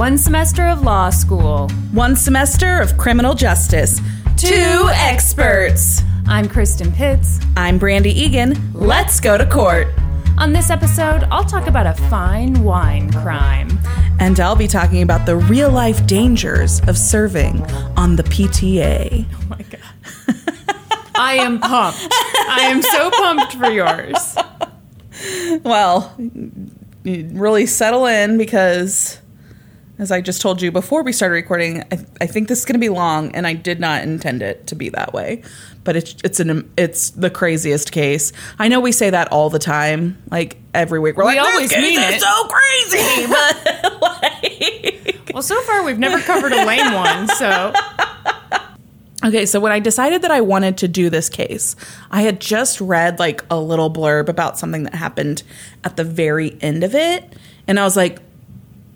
One semester of law school. One semester of criminal justice. Two experts. I'm Kristen Pitts. I'm Brandy Egan. Let's go to court. On this episode, I'll talk about a fine wine crime. And I'll be talking about the real life dangers of serving on the PTA. Oh my God. I am pumped. I am so pumped for yours. Well, you really settle in because, as I just told you before we started recording, I, I think this is going to be long, and I did not intend it to be that way. But it's it's an it's the craziest case. I know we say that all the time, like every week. We're We like, always this mean is it. so crazy, but like. Well, so far we've never covered a lame one, so Okay, so when I decided that I wanted to do this case, I had just read like a little blurb about something that happened at the very end of it. And I was like,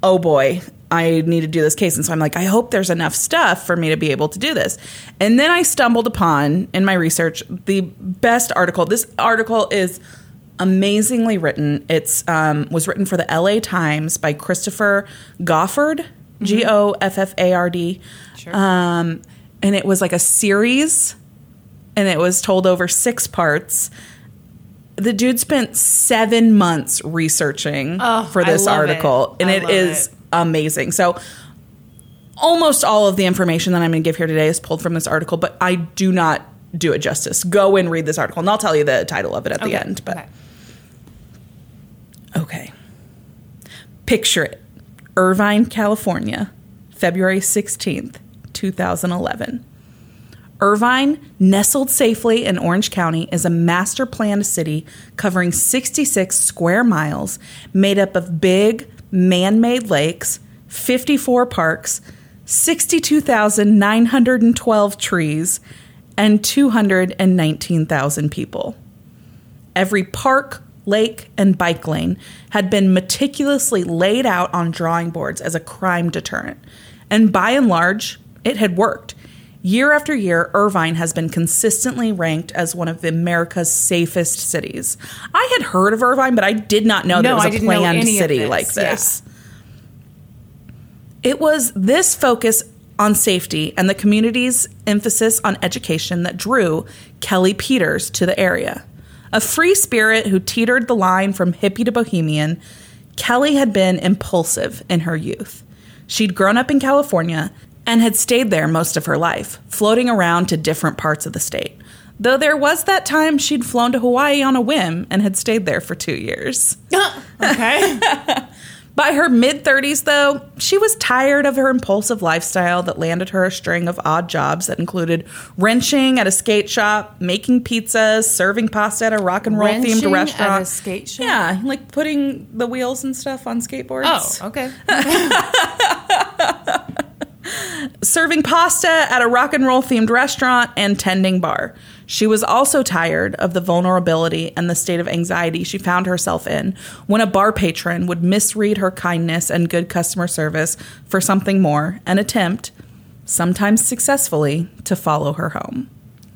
oh boy, I need to do this case. And so I'm like, I hope there's enough stuff for me to be able to do this. And then I stumbled upon in my research the best article. This article is amazingly written. It's um, was written for the LA Times by Christopher Goffard, G O F F A R D. Sure. Um, and it was like a series, and it was told over six parts. The dude spent seven months researching Oh, for this article, it. and I it is it. Amazing. So, almost all of the information that I'm going to give here today is pulled from this article, but I do not do it justice. Go and read this article, and I'll tell you the title of it at the end. But okay. Okay. Picture it Irvine, California, February 16th, 2011. Irvine, nestled safely in Orange County, is a master planned city covering 66 square miles, made up of big, man made lakes, 54 parks, 62,912 trees, and 219,000 people. Every park, lake, and bike lane had been meticulously laid out on drawing boards as a crime deterrent. And by and large, it had worked. Year after year, Irvine has been consistently ranked as one of America's safest cities. I had heard of Irvine, but I did not know that No, it was a planned city this, like yeah. this. It was this focus on safety and the community's emphasis on education that drew Kelly Peters to the area. A free spirit who teetered the line from hippie to bohemian, Kelly had been impulsive in her youth. She'd grown up in California and had stayed there most of her life, floating around to different parts of the state. Though there was that time she'd flown to Hawaii on a whim and had stayed there for two years. okay. By her mid 30s, though, she was tired of her impulsive lifestyle that landed her a string of odd jobs that included wrenching at a skate shop, making pizzas, serving pasta at a rock and roll Wrenching themed at a restaurant. skate shop? Yeah, like putting the wheels and stuff on skateboards. Oh, okay. serving pasta at a rock and roll themed restaurant and tending bar. She was also tired of the vulnerability and the state of anxiety she found herself in when a bar patron would misread her kindness and good customer service for something more and attempt, sometimes successfully, to follow her home.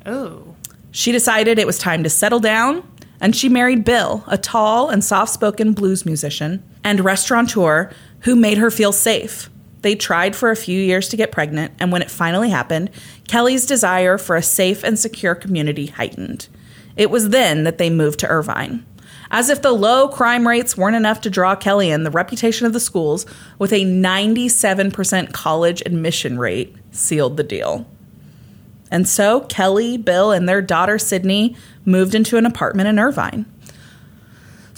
Oh. She decided it was time to settle down, and she married Bill, a tall and soft spoken blues musician and restaurateur who made her feel safe. They tried for a few years to get pregnant, and when it finally happened, Kelly's desire for a safe and secure community heightened. It was then that they moved to Irvine. As if the low crime rates weren't enough to draw Kelly in, the reputation of the schools, with a 97% college admission rate, sealed the deal. And so Kelly, Bill, and their daughter Sydney moved into an apartment in Irvine.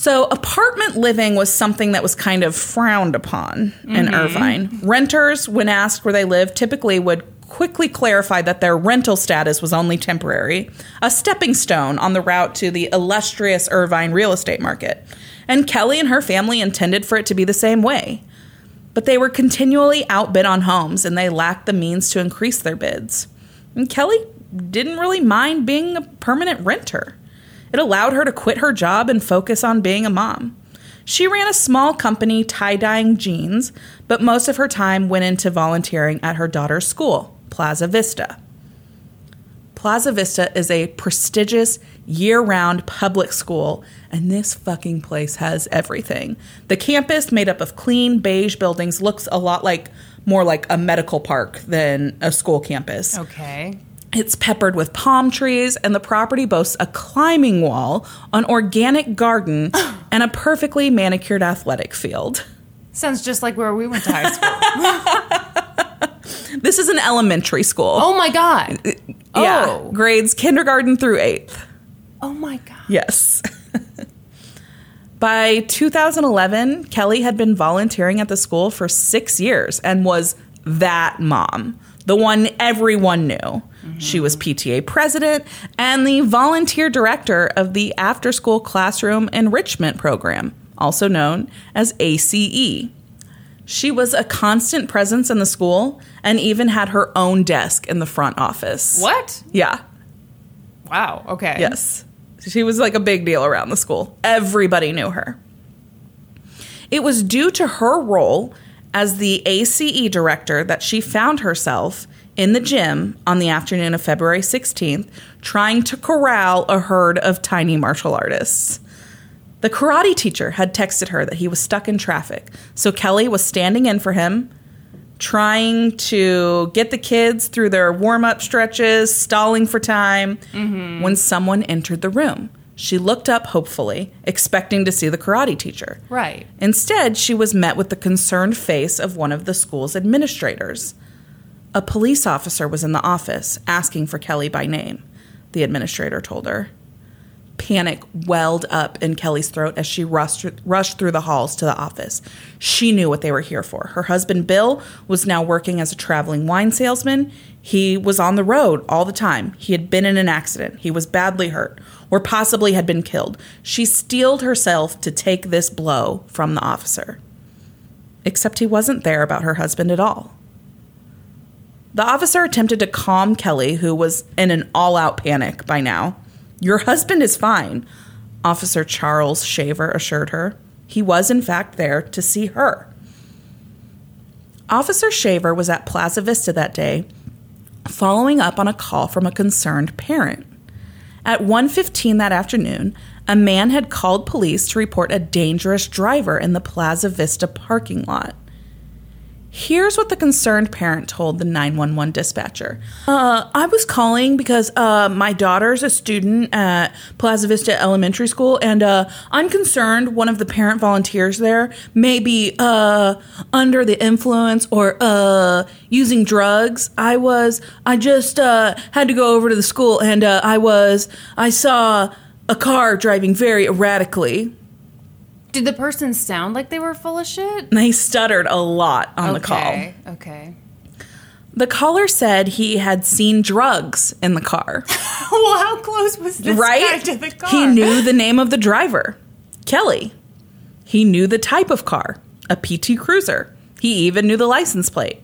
So, apartment living was something that was kind of frowned upon in mm-hmm. Irvine. Renters, when asked where they lived, typically would quickly clarify that their rental status was only temporary, a stepping stone on the route to the illustrious Irvine real estate market. And Kelly and her family intended for it to be the same way. But they were continually outbid on homes and they lacked the means to increase their bids. And Kelly didn't really mind being a permanent renter. It allowed her to quit her job and focus on being a mom. She ran a small company tie dyeing jeans, but most of her time went into volunteering at her daughter's school, Plaza Vista. Plaza Vista is a prestigious year round public school, and this fucking place has everything. The campus, made up of clean beige buildings, looks a lot like more like a medical park than a school campus. Okay. It's peppered with palm trees, and the property boasts a climbing wall, an organic garden, and a perfectly manicured athletic field. Sounds just like where we went to high school. This is an elementary school. oh my god. Uh, yeah, Oh. grades kindergarten through eighth. Oh my god. Yes. By 2011, Kelly had been volunteering at the school for six years and was that mom, the one everyone knew. She was PTA president and the volunteer director of the After School Classroom Enrichment Program, also known as ACE. She was a constant presence in the school and even had her own desk in the front office. What? Yeah. Wow. Okay. Yes. She was like a big deal around the school. Everybody knew her. It was due to her role as the ACE director that she found herself in the gym on the afternoon of February 16th trying to corral a herd of tiny martial artists. The karate teacher had texted her that he was stuck in traffic, so Kelly was standing in for him, trying to get the kids through their warm up stretches, stalling for time, mm-hmm. when someone entered the room. She looked up hopefully, expecting to see the karate teacher. Right. Instead, she was met with the concerned face of one of the school's administrators. A police officer was in the office asking for Kelly by name, the administrator told her. Panic welled up in Kelly's throat as she rushed, rushed through the halls to the office. She knew what they were here for. Her husband, Bill, was now working as a traveling wine salesman. He was on the road all the time. He had been in an accident. He was badly hurt, or possibly had been killed. She steeled herself to take this blow from the officer. Except he wasn't there about her husband at all. The officer attempted to calm Kelly, who was in an all out panic by now. Your husband is fine, Officer Charles Shaver assured her. He was, in fact, there to see her. Officer Shaver was at Plaza Vista that day, following up on a call from a concerned parent. At 1:15 that afternoon, a man had called police to report a dangerous driver in the Plaza Vista parking lot. Here's what the concerned parent told the 911 dispatcher. Uh, I was calling because uh, my daughter's a student at Plaza Vista Elementary School, and uh, I'm concerned one of the parent volunteers there may be uh, under the influence or uh, using drugs. I was, I just uh, had to go over to the school, and I was, I saw a car driving very erratically. Did the person sound like they were full of shit? They stuttered a lot on the call. Okay. Okay. The caller said he had seen drugs in the car. well, how close was this guy right? to the car? He knew the name of the driver, Kelly. He knew the type of car, a PT Cruiser. He even knew the license plate.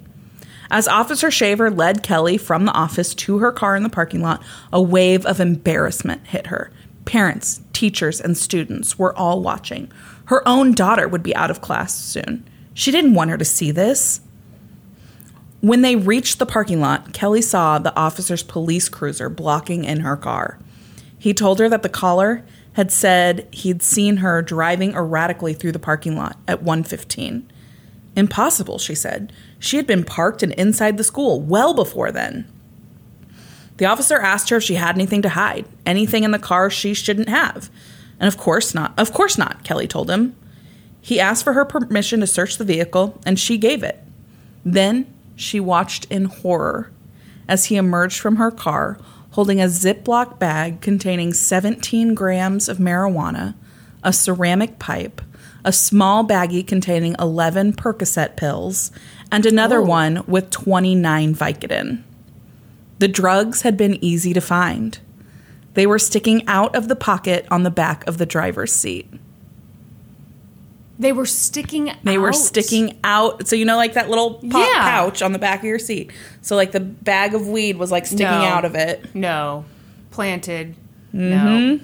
As Officer Shaver led Kelly from the office to her car in the parking lot, a wave of embarrassment hit her. Parents, teachers, and students were all watching. Her own daughter would be out of class soon. She didn't want her to see this. When they reached the parking lot, Kelly saw the officer's police cruiser blocking in her car. He told her that the caller had said he'd seen her driving erratically through the parking lot at 1:15. Impossible, she said. She had been parked and inside the school well before then. The officer asked her if she had anything to hide, anything in the car she shouldn't have. And of course not. Of course not, Kelly told him. He asked for her permission to search the vehicle, and she gave it. Then she watched in horror as he emerged from her car holding a Ziploc bag containing 17 grams of marijuana, a ceramic pipe, a small baggie containing 11 Percocet pills, and another Oh. one with 29 Vicodin. The drugs had been easy to find. They were sticking out of the pocket on the back of the driver's seat. They were sticking. Out. They were sticking out. So you know, like that little pop Yeah. pouch on the back of your seat. So like the bag of weed was like sticking No. out of it. No, planted. Mm-hmm. No.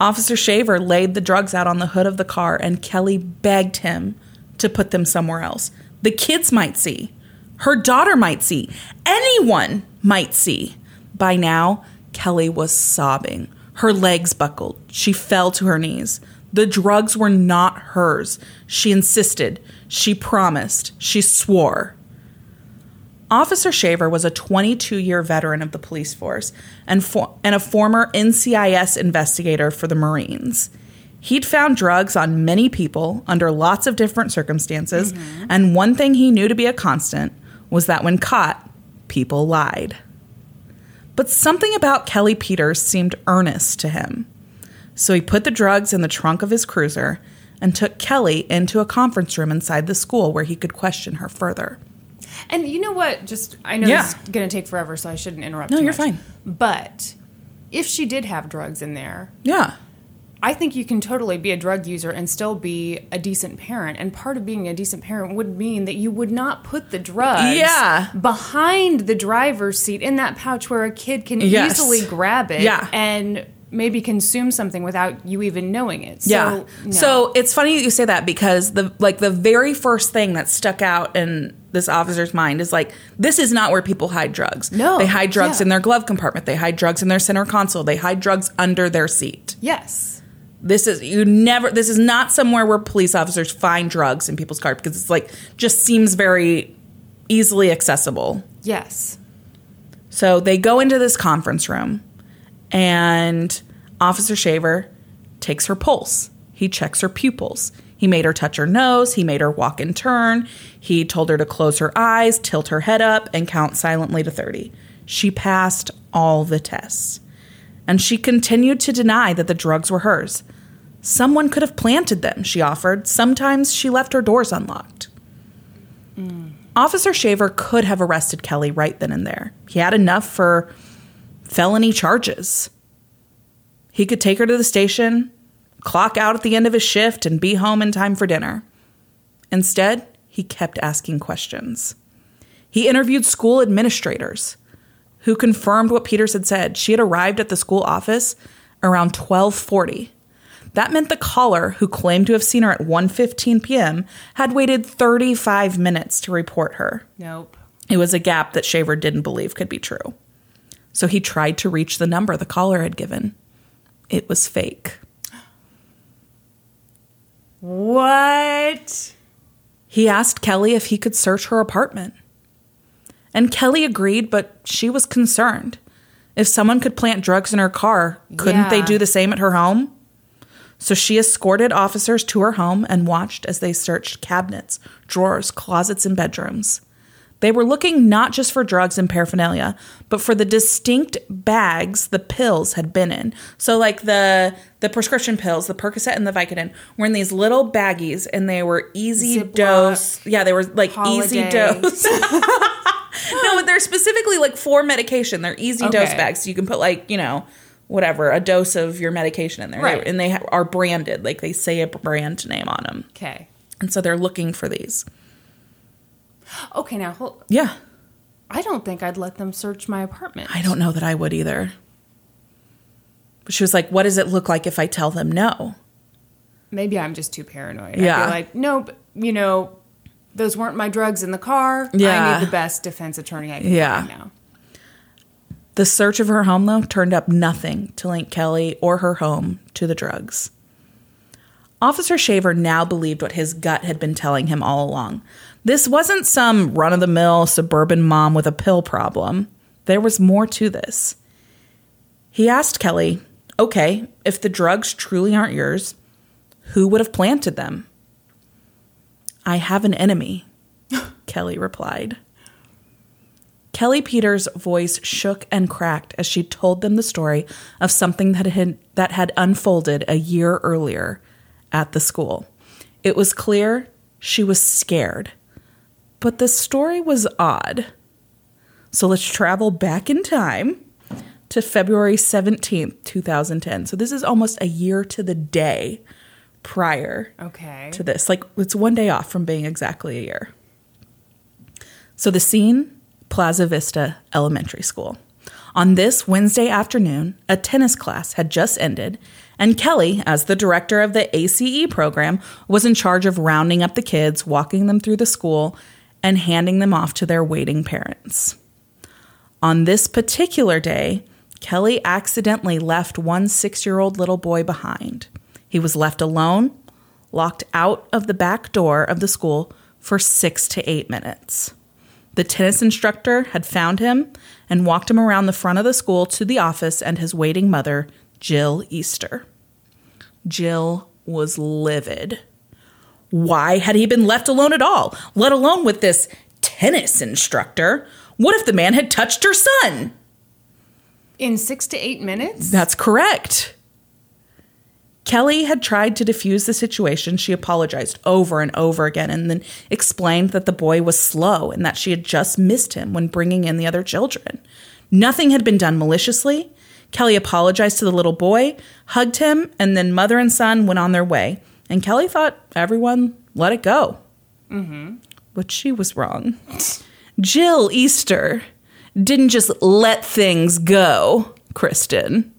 Officer Shaver laid the drugs out on the hood of the car, and Kelly begged him to put them somewhere else. The kids might see. Her daughter might see. Anyone might see. By now, Kelly was sobbing. Her legs buckled. She fell to her knees. The drugs were not hers. She insisted. She promised. She swore. Officer Shaver was a 22 year veteran of the police force and, for- and a former NCIS investigator for the Marines. He'd found drugs on many people under lots of different circumstances, mm-hmm. and one thing he knew to be a constant was that when caught, people lied. But something about Kelly Peters seemed earnest to him. So he put the drugs in the trunk of his cruiser and took Kelly into a conference room inside the school where he could question her further. And you know what? Just I know Yeah. is going to take forever, so I shouldn't interrupt. No, you're much. fine. But if she did have drugs in there, Yeah. I think you can totally be a drug user and still be a decent parent. And part of being a decent parent would mean that you would not put the drugs Yeah. behind the driver's seat in that pouch where a kid can Yes. easily grab it Yeah. and maybe consume something without you even knowing it. So, Yeah. no. So it's funny that you say that because the like the very first thing that stuck out in this officer's mind is like this is not where people hide drugs. No. They hide drugs Yeah. in their glove compartment. They hide drugs in their center console. They hide drugs under their seat. yes. This is you never this is not somewhere where police officers find drugs in people's car because it's like just seems very easily accessible. Yes. So they go into this conference room, and Officer Shaver takes her pulse. He checks her pupils. He made her touch her nose. He made her walk and turn. He told her to close her eyes, tilt her head up, and count silently to 30. She passed all the tests. And she continued to deny that the drugs were hers. Someone could have planted them, she offered. Sometimes she left her doors unlocked. Mm. Officer Shaver could have arrested Kelly right then and there. He had enough for felony charges. He could take her to the station, clock out at the end of his shift, and be home in time for dinner. Instead, he kept asking questions. He interviewed school administrators who confirmed what Peters had said. She had arrived at the school office around 1240. That meant the caller, who claimed to have seen her at 1:15 p.m., had waited 35 minutes to report her. Nope. It was a gap that Shaver didn't believe could be true. So he tried to reach the number the caller had given. It was fake. What? He asked Kelly if he could search her apartment. And Kelly agreed, but she was concerned. If someone could plant drugs in her car, couldn't they do the same at her home? So she escorted officers to her home and watched as they searched cabinets, drawers, closets, and bedrooms. They were looking not just for drugs and paraphernalia, but for the distinct bags the pills had been in. So, like the the prescription pills, the Percocet and the Vicodin, were in these little baggies, and they were easy Ziploc, dose. Yeah, they were like easy dose. no, but they're specifically like for medication. They're easy dose bags, so you can put like you know whatever a dose of your medication in there, Right. and they are branded. Like they say a brand name on them, Okay. and so they're looking for these. Okay, now hold, Yeah, I don't think I'd let them search my apartment. I don't know that I would either. But she was like, "What does it look like if I tell them no?" Maybe I'm just too paranoid. Yeah. I'd be like, nope, you know, those weren't my drugs in the car. Yeah. I need the best defense attorney I can Yeah. find now. The search of her home, though, turned up nothing to link Kelly or her home to the drugs. Officer Shaver now believed what his gut had been telling him all along. This wasn't some run of the mill suburban mom with a pill problem. There was more to this. He asked Kelly, okay, if the drugs truly aren't yours, who would have planted them? I have an enemy, Kelly replied. Kelly Peters' voice shook and cracked as she told them the story of something that had, that had unfolded a year earlier at the school. It was clear she was scared, but the story was odd. So let's travel back in time to February 17th, 2010. So this is almost a year to the day prior Okay. to this. Like it's one day off from being exactly a year. So the scene Plaza Vista Elementary School. On this Wednesday afternoon, a tennis class had just ended, and Kelly, as the director of the ACE program, was in charge of rounding up the kids, walking them through the school, and handing them off to their waiting parents. On this particular day, Kelly accidentally left one six year old little boy behind. He was left alone, locked out of the back door of the school for six to eight minutes. The tennis instructor had found him and walked him around the front of the school to the office and his waiting mother, Jill Easter. Jill was livid. Why had he been left alone at all, let alone with this tennis instructor? What if the man had touched her son? In six to eight minutes? That's correct. Kelly had tried to defuse the situation. She apologized over and over again and then explained that the boy was slow and that she had just missed him when bringing in the other children. Nothing had been done maliciously. Kelly apologized to the little boy, hugged him, and then mother and son went on their way. And Kelly thought everyone let it go. Mm-hmm. But she was wrong. Jill Easter didn't just let things go, Kristen.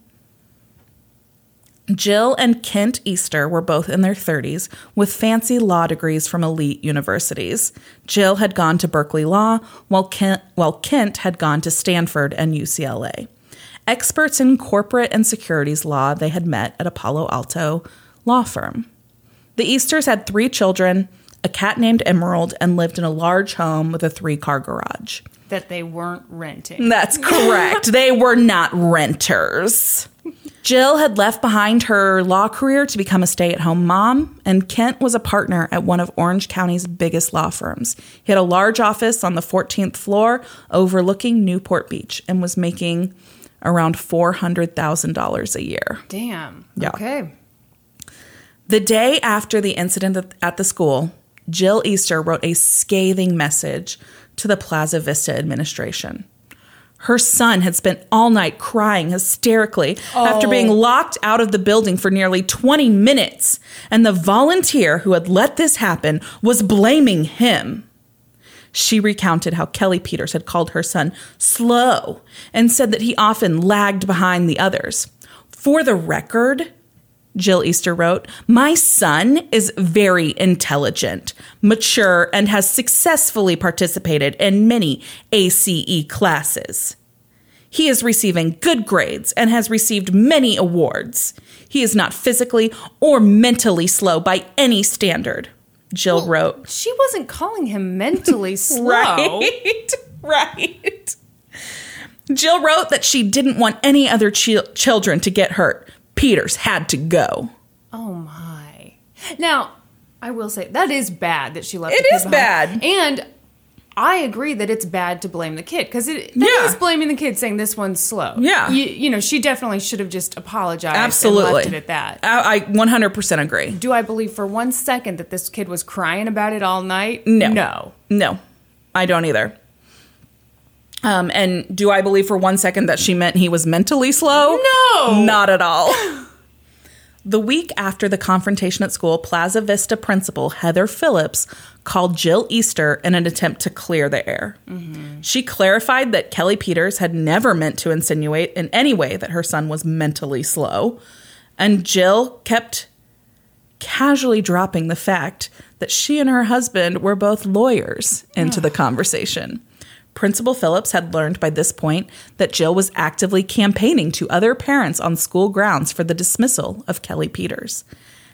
Jill and Kent Easter were both in their 30s with fancy law degrees from elite universities. Jill had gone to Berkeley Law, while Kent, while Kent had gone to Stanford and UCLA. Experts in corporate and securities law, they had met at a Palo Alto law firm. The Easters had three children, a cat named Emerald, and lived in a large home with a three car garage. That they weren't renting. That's correct. they were not renters. Jill had left behind her law career to become a stay at home mom, and Kent was a partner at one of Orange County's biggest law firms. He had a large office on the 14th floor overlooking Newport Beach and was making around $400,000 a year. Damn. Yeah. Okay. The day after the incident at- at the school, Jill Easter wrote a scathing message to the Plaza Vista administration. Her son had spent all night crying hysterically after oh. being locked out of the building for nearly 20 minutes, and the volunteer who had let this happen was blaming him. She recounted how Kelly Peters had called her son slow and said that he often lagged behind the others. For the record, Jill Easter wrote, My son is very intelligent, mature, and has successfully participated in many ACE classes. He is receiving good grades and has received many awards. He is not physically or mentally slow by any standard. Jill wrote, She wasn't calling him mentally slow. Right, right. Jill wrote that she didn't want any other chil- children to get hurt. Peters had to go. Oh my. Now, I will say that is bad that she left. It is behind. bad. and I agree that it's bad to blame the kid because it that Yeah. is blaming the kid saying this one's slow. Yeah. you, you know she definitely should have just apologized. Absolutely. and left it at that. I, I 100% agree. Do I believe for one second that this kid was crying about it all night? No. no. No, I don't either. Um, and do I believe for one second that she meant he was mentally slow? No. Not at all. the week after the confrontation at school, Plaza Vista principal Heather Phillips called Jill Easter in an attempt to clear the air. She clarified that Kelly Peters had never meant to insinuate in any way that her son was mentally slow. And Jill kept casually dropping the fact that she and her husband were both lawyers into the conversation. Principal Phillips had learned by this point that Jill was actively campaigning to other parents on school grounds for the dismissal of Kelly Peters.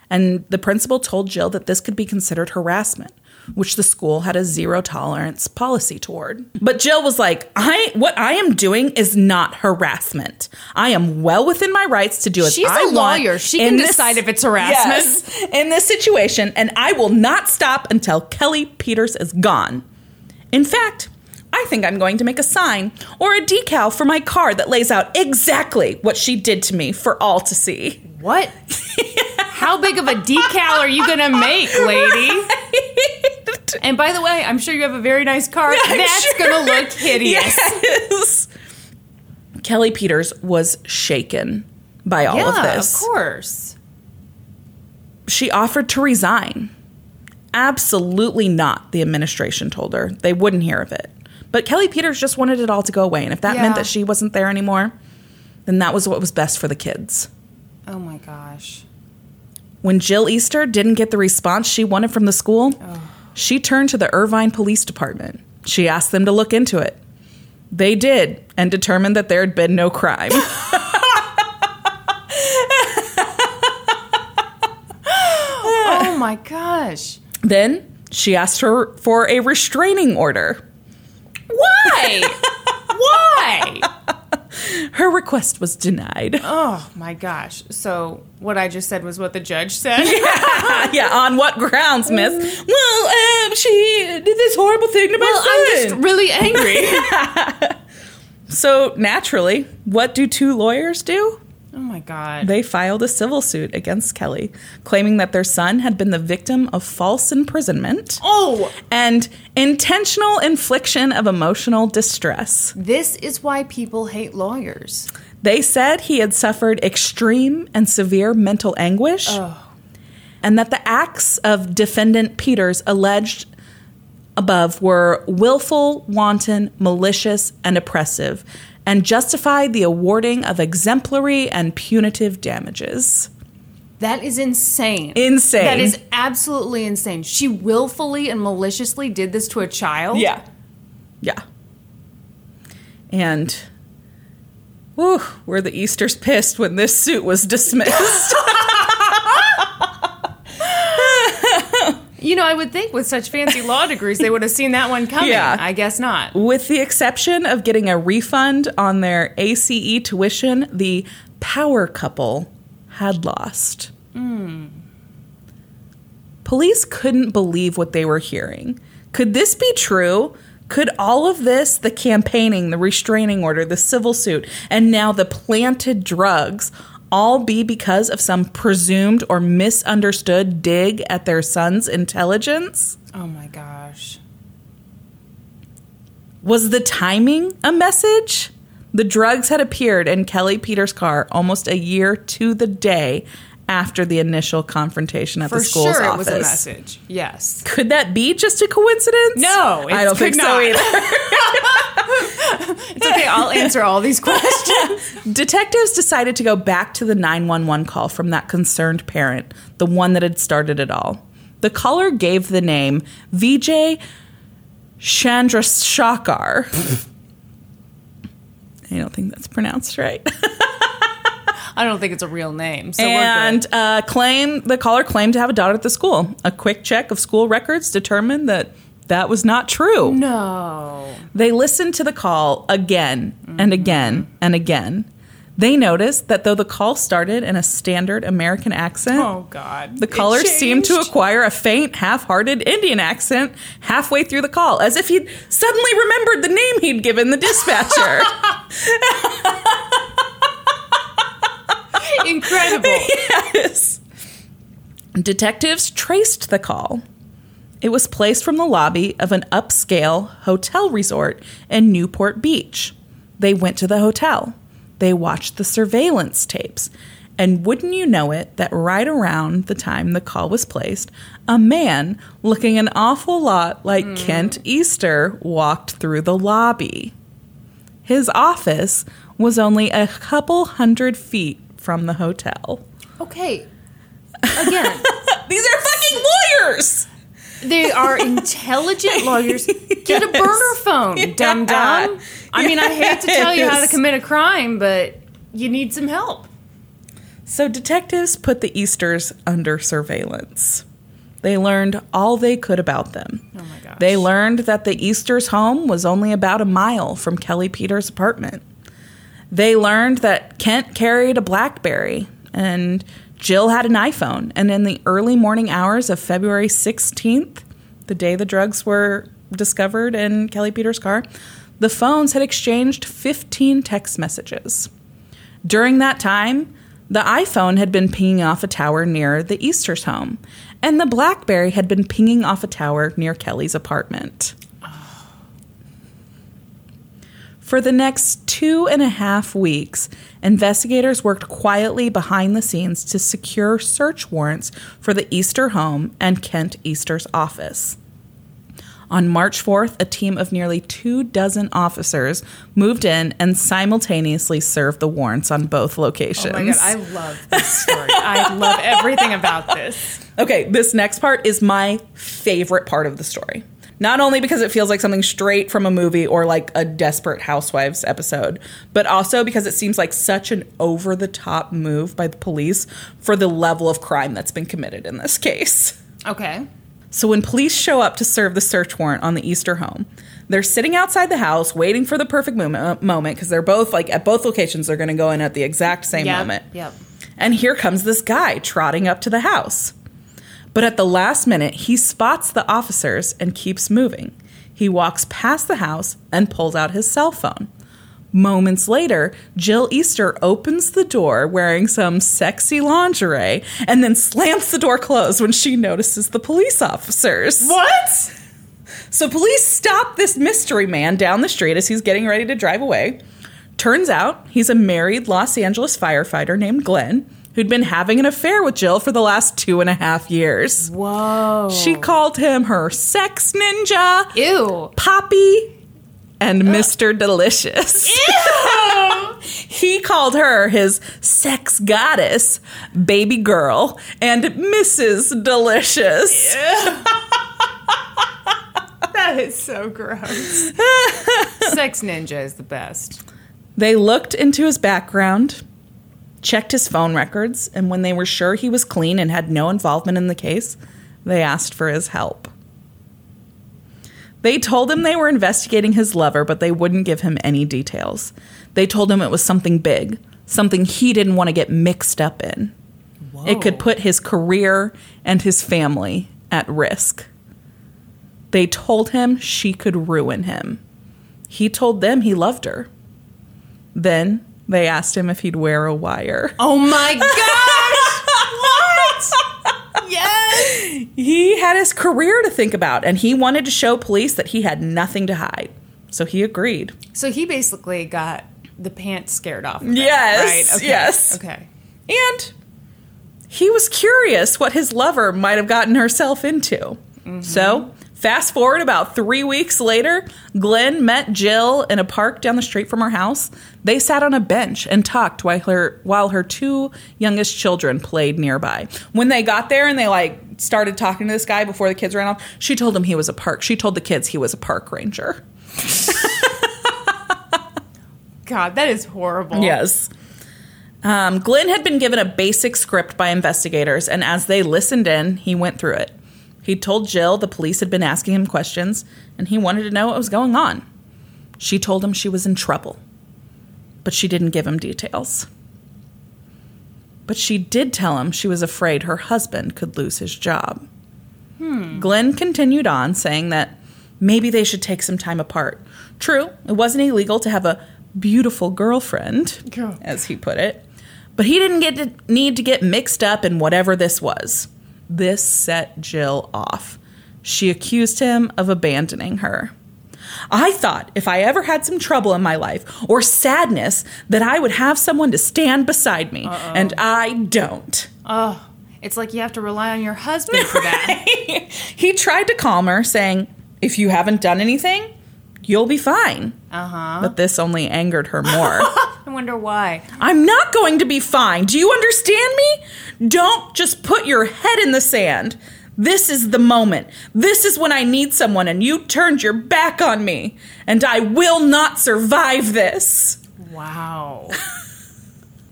And the principal told Jill that this could be considered harassment, which the school had a zero tolerance policy toward. But Jill was like, "I what I am doing is not harassment. I am well within my rights to do as She's I a want lawyer. She in can this- decide if it's harassment. Yes, in this situation, and I will not stop until Kelly Peters is gone. In fact, I think I'm going to make a sign or a decal for my car that lays out exactly what she did to me for all to see. What? How big of a decal are you gonna make, lady? And by the way, I'm sure you have a very nice car. I'm That's sure. gonna look hideous. Yes. Kelly Peters was shaken by all yeah, of this. Of course. she offered to resign. Absolutely not, the administration told her. They wouldn't hear of it. But Kelly Peters just wanted it all to go away. And if that Yeah. meant that she wasn't there anymore, then that was what was best for the kids. Oh my gosh. When Jill Easter didn't get the response she wanted from the school, she turned to the Irvine Police Department. She asked them to look into it. They did and determined that there had been no crime. Oh my gosh. then she asked her for a restraining order. Why? Why? Her request was denied. Oh my gosh. So what I just said was what the judge said. yeah, yeah. on what grounds, miss? Well, um, she did this horrible thing to my well, I'm just really angry. so, naturally, what do two lawyers do? Oh my god. They filed a civil suit against Kelly, claiming that their son had been the victim of false imprisonment Oh, and intentional infliction of emotional distress. this is why people hate lawyers. They said he had suffered extreme and severe mental anguish, and that the acts of defendant Peters alleged above were willful, wanton, malicious, and oppressive, and justified the awarding of exemplary and punitive damages. That is insane. Insane. That is absolutely insane. She willfully and maliciously did this to a child. Yeah. Yeah. And whew, were the Easters pissed when this suit was dismissed. You know, I would think with such fancy law degrees they would have seen that one coming. Yeah. I guess not. With the exception of getting a refund on their ACE tuition, the power couple had lost. Hmm. Police couldn't believe what they were hearing. Could this be true? Could all of this, the campaigning, the restraining order, the civil suit, and now the planted drugs, all be because of some presumed or misunderstood dig at their son's intelligence? Oh my gosh. Was the timing a message? The drugs had appeared in Kelly Peters' car almost a year to the day after the initial confrontation at For the school's sure office. it was a message. Yes. Could that be just a coincidence? No, I don't think could so either. It's okay, I'll answer all these questions. Detectives decided to go back to the 911 call from that concerned parent, the one that had started it all. The caller gave the name Vijay Shakar. I don't think that's pronounced right. I don't think it's a real name. So and uh, claim the caller claimed to have a daughter at the school. A quick check of school records determined that that was not true. No. They listened to the call again and again and again. They noticed that though the call started in a standard American accent, Oh God. the caller seemed to acquire a faint, half-hearted Indian accent halfway through the call, as if he'd suddenly remembered the name he'd given the dispatcher. incredible. yes. Detectives traced the call. It was placed from the lobby of an upscale hotel resort in Newport Beach. They went to the hotel. They watched the surveillance tapes. And wouldn't you know it, that right around the time the call was placed, a man looking an awful lot like hmm. Kent Easter walked through the lobby. His office was only a couple hundred feet from the hotel. Okay. Again, These are fucking lawyers. they are intelligent lawyers. Get a burner phone, dum dum. I mean, I hate to tell you how to commit a crime, but you need some help. So detectives put the Easters under surveillance. They learned all they could about them. Oh my gosh. They learned that the Easters' home was only about a mile from Kelly Peters' apartment. They learned that Kent carried a Blackberry and Jill had an iPhone. And in the early morning hours of February 16th, the day the drugs were discovered in Kelly Peters' car, the phones had exchanged 15 text messages. During that time, the iPhone had been pinging off a tower near the Easter's home, and the Blackberry had been pinging off a tower near Kelly's apartment. For the next two and a half weeks, investigators worked quietly behind the scenes to secure search warrants for the Easter home and Kent Easter's office. On March 4th, a team of nearly two dozen officers moved in and simultaneously served the warrants on both locations. Oh my god, I love this story. I love everything about this. Okay, this next part is my favorite part of the story. Not only because it feels like something straight from a movie or like a Desperate Housewives episode, but also because it seems like such an over the top move by the police for the level of crime that's been committed in this case. Okay. So when police show up to serve the search warrant on the Easter home, they're sitting outside the house waiting for the perfect uh, moment because they're both like at both locations they're going to go in at the exact same Yep, moment. yep. And here comes this guy trotting up to the house. But at the last minute, he spots the officers and keeps moving. He walks past the house and pulls out his cell phone. Moments later, Jill Easter opens the door wearing some sexy lingerie and then slams the door closed when she notices the police officers. What? So police stop this mystery man down the street as he's getting ready to drive away. Turns out he's a married Los Angeles firefighter named Glenn who'd been having an affair with Jill for the last two and a half years. Whoa. She called him her sex ninja, Ew. Poppy, and Mr. Delicious. Ew. he called her his sex goddess, baby girl, and Mrs. Delicious. That is so gross. Sex Ninja is the best. They looked into his background, checked his phone records, and when they were sure he was clean and had no involvement in the case, they asked for his help. They told him they were investigating his lover, but they wouldn't give him any details. They told him it was something big, something he didn't want to get mixed up in. It could put his career and his family at risk. They told him she could ruin him. He told them he loved her. Then they asked him if he'd wear a wire. Oh my gosh! what? Yes. He had his career to think about, and he wanted to show police that he had nothing to hide. So he agreed. So he basically got the pants scared off. Of him, Yes, Right. Okay. yes. Okay. And he was curious what his lover might have gotten herself into. Mm-hmm. So, fast forward about three weeks later, Glenn met Jill in a park down the street from her house. They sat on a bench and talked while her while her two youngest children played nearby. When they got there and they like started talking to this guy before the kids ran off, she told him he was a park. She told the kids he was a park ranger. God, that is horrible. Yes. Um, Glenn had been given a basic script by investigators, and as they listened in, he went through it. He told Jill the police had been asking him questions, and he wanted to know what was going on. She told him she was in trouble, but she didn't give him details. But she did tell him she was afraid her husband could lose his job. Hmm. Glenn continued on, saying that maybe they should take some time apart. True, it wasn't illegal to have a beautiful girlfriend, Girl. as he put it, but he didn't get to, need to get mixed up in whatever this was. This set Jill off. She accused him of abandoning her. I thought if I ever had some trouble in my life or sadness that I would have someone to stand beside me, and I don't. Oh, it's like you have to rely on your husband for that. he tried to calm her, saying, If you haven't done anything, you'll be fine. Uh huh. But this only angered her more. I wonder why. I'm not going to be fine. Do you understand me? Don't just put your head in the sand. This is the moment. This is when I need someone, and you turned your back on me. And I will not survive this. Wow.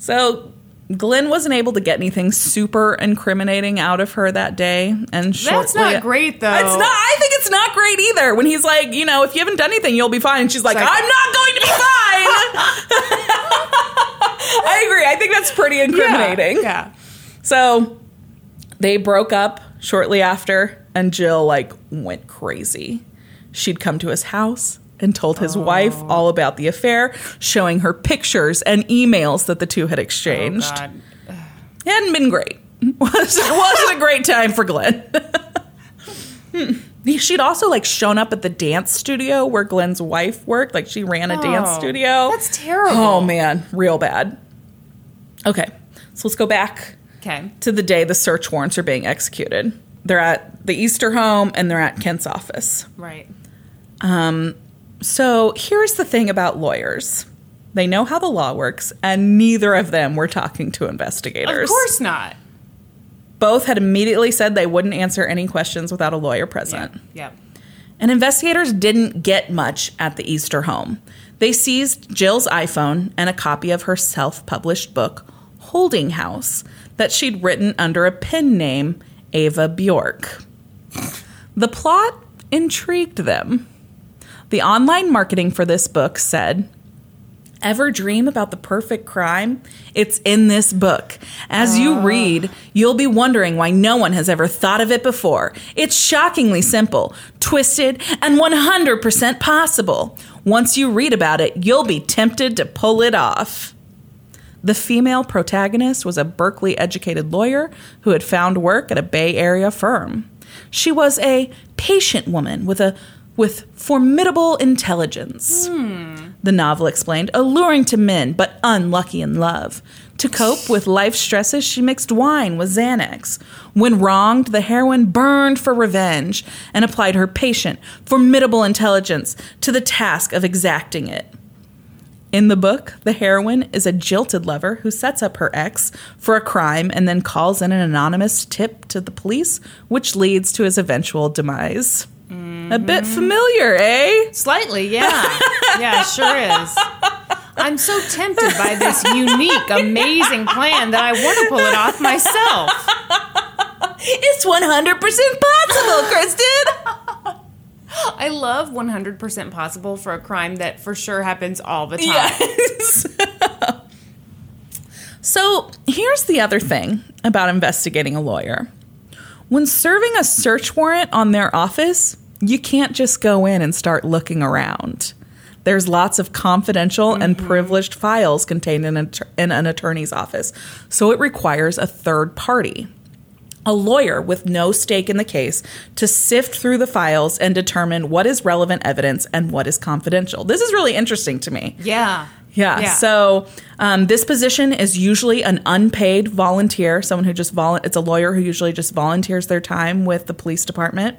So, Glenn wasn't able to get anything super incriminating out of her that day. And That's not great, though. It's not. I think it's not great either. When he's like, you know, if you haven't done anything, you'll be fine. And she's like, like- I'm not going to be fine. I agree. I think that's pretty incriminating. Yeah. So they broke up shortly after, and Jill like went crazy. She'd come to his house and told his wife all about the affair, showing her pictures and emails that the two had Oh, exchanged. God. It hadn't been great. Was wasn't a great time for Glenn. Hmm. She'd also like shown up at the dance studio where Glenn's wife worked. Like she ran a dance Oh, studio. that's terrible. Oh man, real bad. Okay, so let's go back Okay. to the day the search warrants are being executed. They're at the Easter home and they're at Kent's office. Right. So here's the thing about lawyers. They know how the law works, and neither of them were talking to investigators. Of course not. Both had immediately said they wouldn't answer any questions without a lawyer present. Yeah. And investigators didn't get much at the Easter home. They seized Jill's iPhone and a copy of her self published book, Holding House, that she'd written under a pen name, Ava Bjork. The plot intrigued them. The online marketing for this book said, Ever dream about the perfect crime? It's in this book. As you ah. read, you'll be wondering why no one has ever thought of it before. It's shockingly simple, twisted, and 100% possible. Once you read about it, you'll be tempted to pull it off. The female protagonist was a Berkeley educated lawyer who had found work at a Bay Area firm. She was a patient woman with a with formidable intelligence. The novel explained, alluring to men but unlucky in love. To cope with life stresses, she mixed wine with Xanax. When wronged, the heroine burned for revenge and applied her patient, formidable intelligence to the task of exacting it. In the book, the heroine is a jilted lover who sets up her ex for a crime and then calls in an anonymous tip to the police, which leads to his eventual demise. A bit familiar, eh? Slightly, yeah. yeah, sure is. I'm so tempted by this unique, amazing plan that I want to pull it off myself. It's 100% possible, Kristen! I love 100% possible for a crime that for sure happens all the time. Yes. so here's the other thing about investigating a lawyer. When serving a search warrant on their office, you can't just go in and start looking around. There's lots of confidential and privileged files contained in, a, in an attorney's office, so it requires a third party a lawyer with no stake in the case to sift through the files and determine what is relevant evidence and what is confidential. This is really interesting to me. Yeah. Yeah. Yeah. So um, this position is usually an unpaid volunteer, someone who just vol. It's a lawyer who usually just volunteers their time with the police department.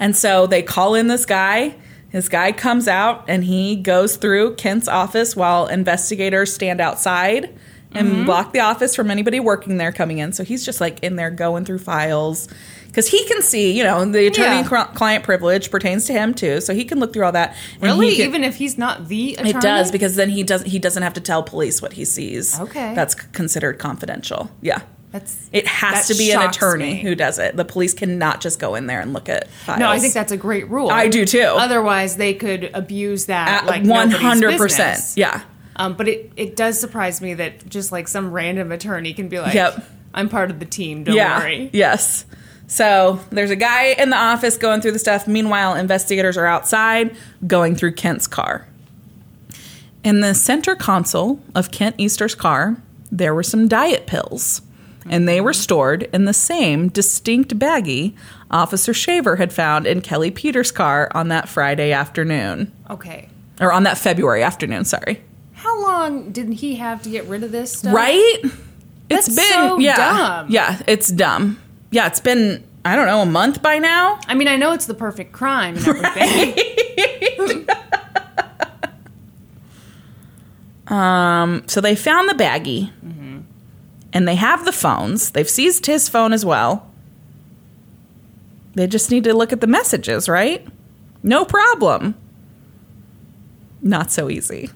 And so they call in this guy. His guy comes out and he goes through Kent's office while investigators stand outside and Mm-hmm. block the office from anybody working there coming in. So he's just like in there going through files because he can see, you know, the Yeah. attorney-client privilege pertains to him too, so he can look through all that. Really? can- Even if he's not the attorney? it does because then he doesn't he doesn't have to tell police what he sees. Okay. That's considered confidential. Yeah. That's It has that to be an attorney me. who does it. The police cannot just go in there and look at files. No, I think that's a great rule. I do too. Otherwise, they could abuse that at like hundred percent. Yeah. Um, but it, it does surprise me that just like some random attorney can be like, Yep. I'm part of the team, don't yeah. worry. Yes. So there's a guy in the office going through the stuff. Meanwhile, investigators are outside going through Kent's car. In the center console of Kent Easter's car, there were some diet pills, and they were stored in the same distinct baggie Officer Shaver had found in Kelly Peters' car on that Friday afternoon. Okay. Or on that February afternoon, sorry. How long did he have to get rid of this stuff? Right? It's That's been so yeah. dumb. Yeah, it's dumb. Yeah, it's been I don't know, a month by now. I mean, I know it's the perfect crime and everything. Um, so they found the baggie, mm-hmm. And they have the phones. They've seized his phone as well. They just need to look at the messages, right? No problem. Not so easy.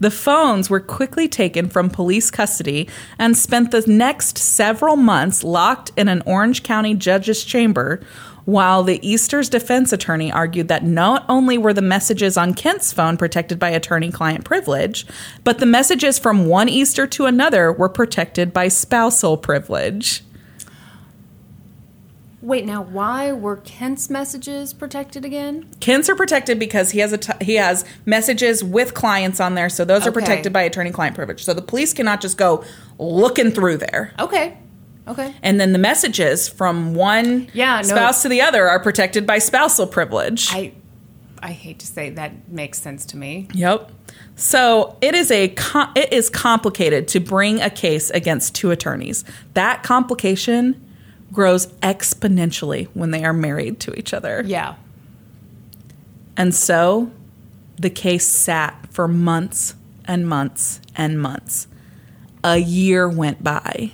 The phones were quickly taken from police custody and spent the next several months locked in an Orange County judge's chamber while the Easter's defense attorney argued that not only were the messages on Kent's phone protected by attorney client privilege, but the messages from one Easter to another were protected by spousal privilege. Wait, now why were Kent's messages protected again? Kent's are protected because he has a t- he has messages with clients on there, so those are protected by attorney client privilege. So the police cannot just go looking through there. Okay. Okay. And then the messages from one Yeah, no. spouse to the other are protected by spousal privilege. I I hate to say that makes sense to me. yep. So it is a com- it is complicated to bring a case against two attorneys. That complication grows exponentially when they are married to each other. Yeah. And so the case sat for months and months and months. A year went by.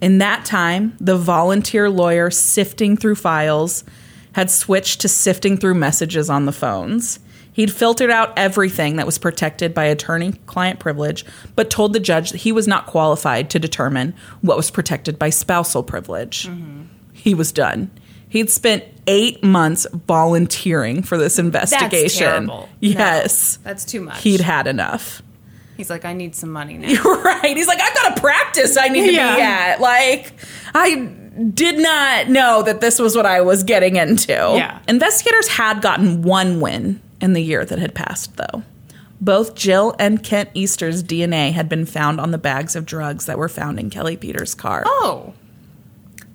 In that time, the volunteer lawyer sifting through files had switched to sifting through messages on the phones. He'd filtered out everything that was protected by attorney client privilege, but told the judge that he was not qualified to determine what was protected by spousal privilege. Mm-hmm. He was done. He'd spent eight months volunteering for this investigation. terrible. No. Yes. That's too much. He'd had enough. He's like, I need some money now. right. He's like, I've got a practice I need to Yeah. be at. Like, I did not know that this was what I was getting into. Yeah. Investigators had gotten one win in the year that had passed, though. Both Jill and Kent Easter's DNA had been found on the bags of drugs that were found in Kelly Peters' car. Oh,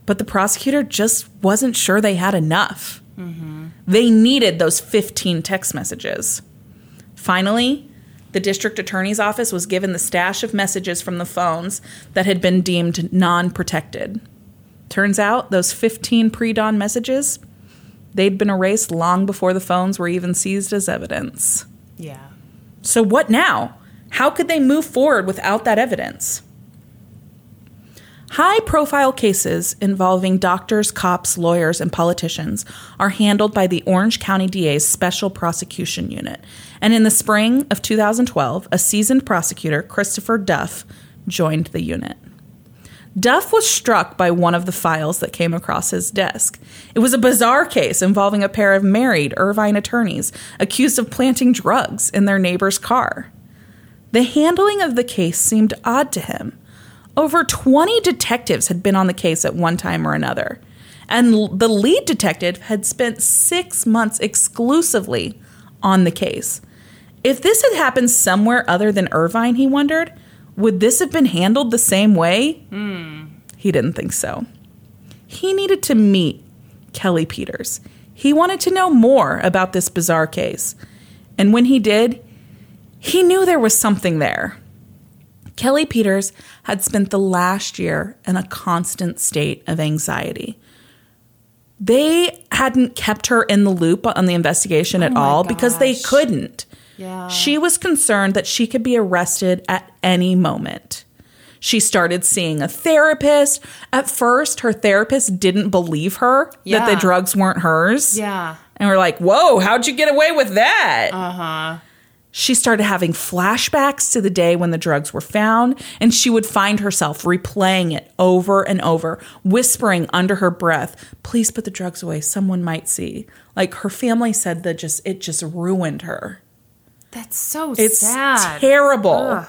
But the prosecutor just wasn't sure they had enough. Mm-hmm. They needed those 15 text messages. Finally, the district attorney's office was given the stash of messages from the phones that had been deemed non protected. Turns out those 15 pre dawn messages, they'd been erased long before the phones were even seized as evidence. yeah. So, what now? How could they move forward without that evidence? High profile cases involving doctors, cops, lawyers, and politicians are handled by the Orange County DA's Special Prosecution Unit. And in the spring of 2012, a seasoned prosecutor, Christopher Duff, joined the unit. Duff was struck by one of the files that came across his desk. It was a bizarre case involving a pair of married Irvine attorneys accused of planting drugs in their neighbor's car. The handling of the case seemed odd to him. Over 20 detectives had been on the case at one time or another, and the lead detective had spent six months exclusively on the case. If this had happened somewhere other than Irvine, he wondered, would this have been handled the same way? Hmm. He didn't think so. He needed to meet Kelly Peters. He wanted to know more about this bizarre case. And when he did, he knew there was something there. Kelly Peters had spent the last year in a constant state of anxiety. They hadn't kept her in the loop on the investigation oh at my all because they couldn't. Yeah. She was concerned that she could be arrested at any moment. She started seeing a therapist. At first, her therapist didn't believe her that the drugs weren't hers. Yeah. And we're like, whoa, how'd you get away with that? Uh huh. She started having flashbacks to the day when the drugs were found, and she would find herself replaying it over and over, whispering under her breath, "Please put the drugs away. Someone might see." Like her family said that just it just ruined her. That's so It's sad. terrible. Ugh.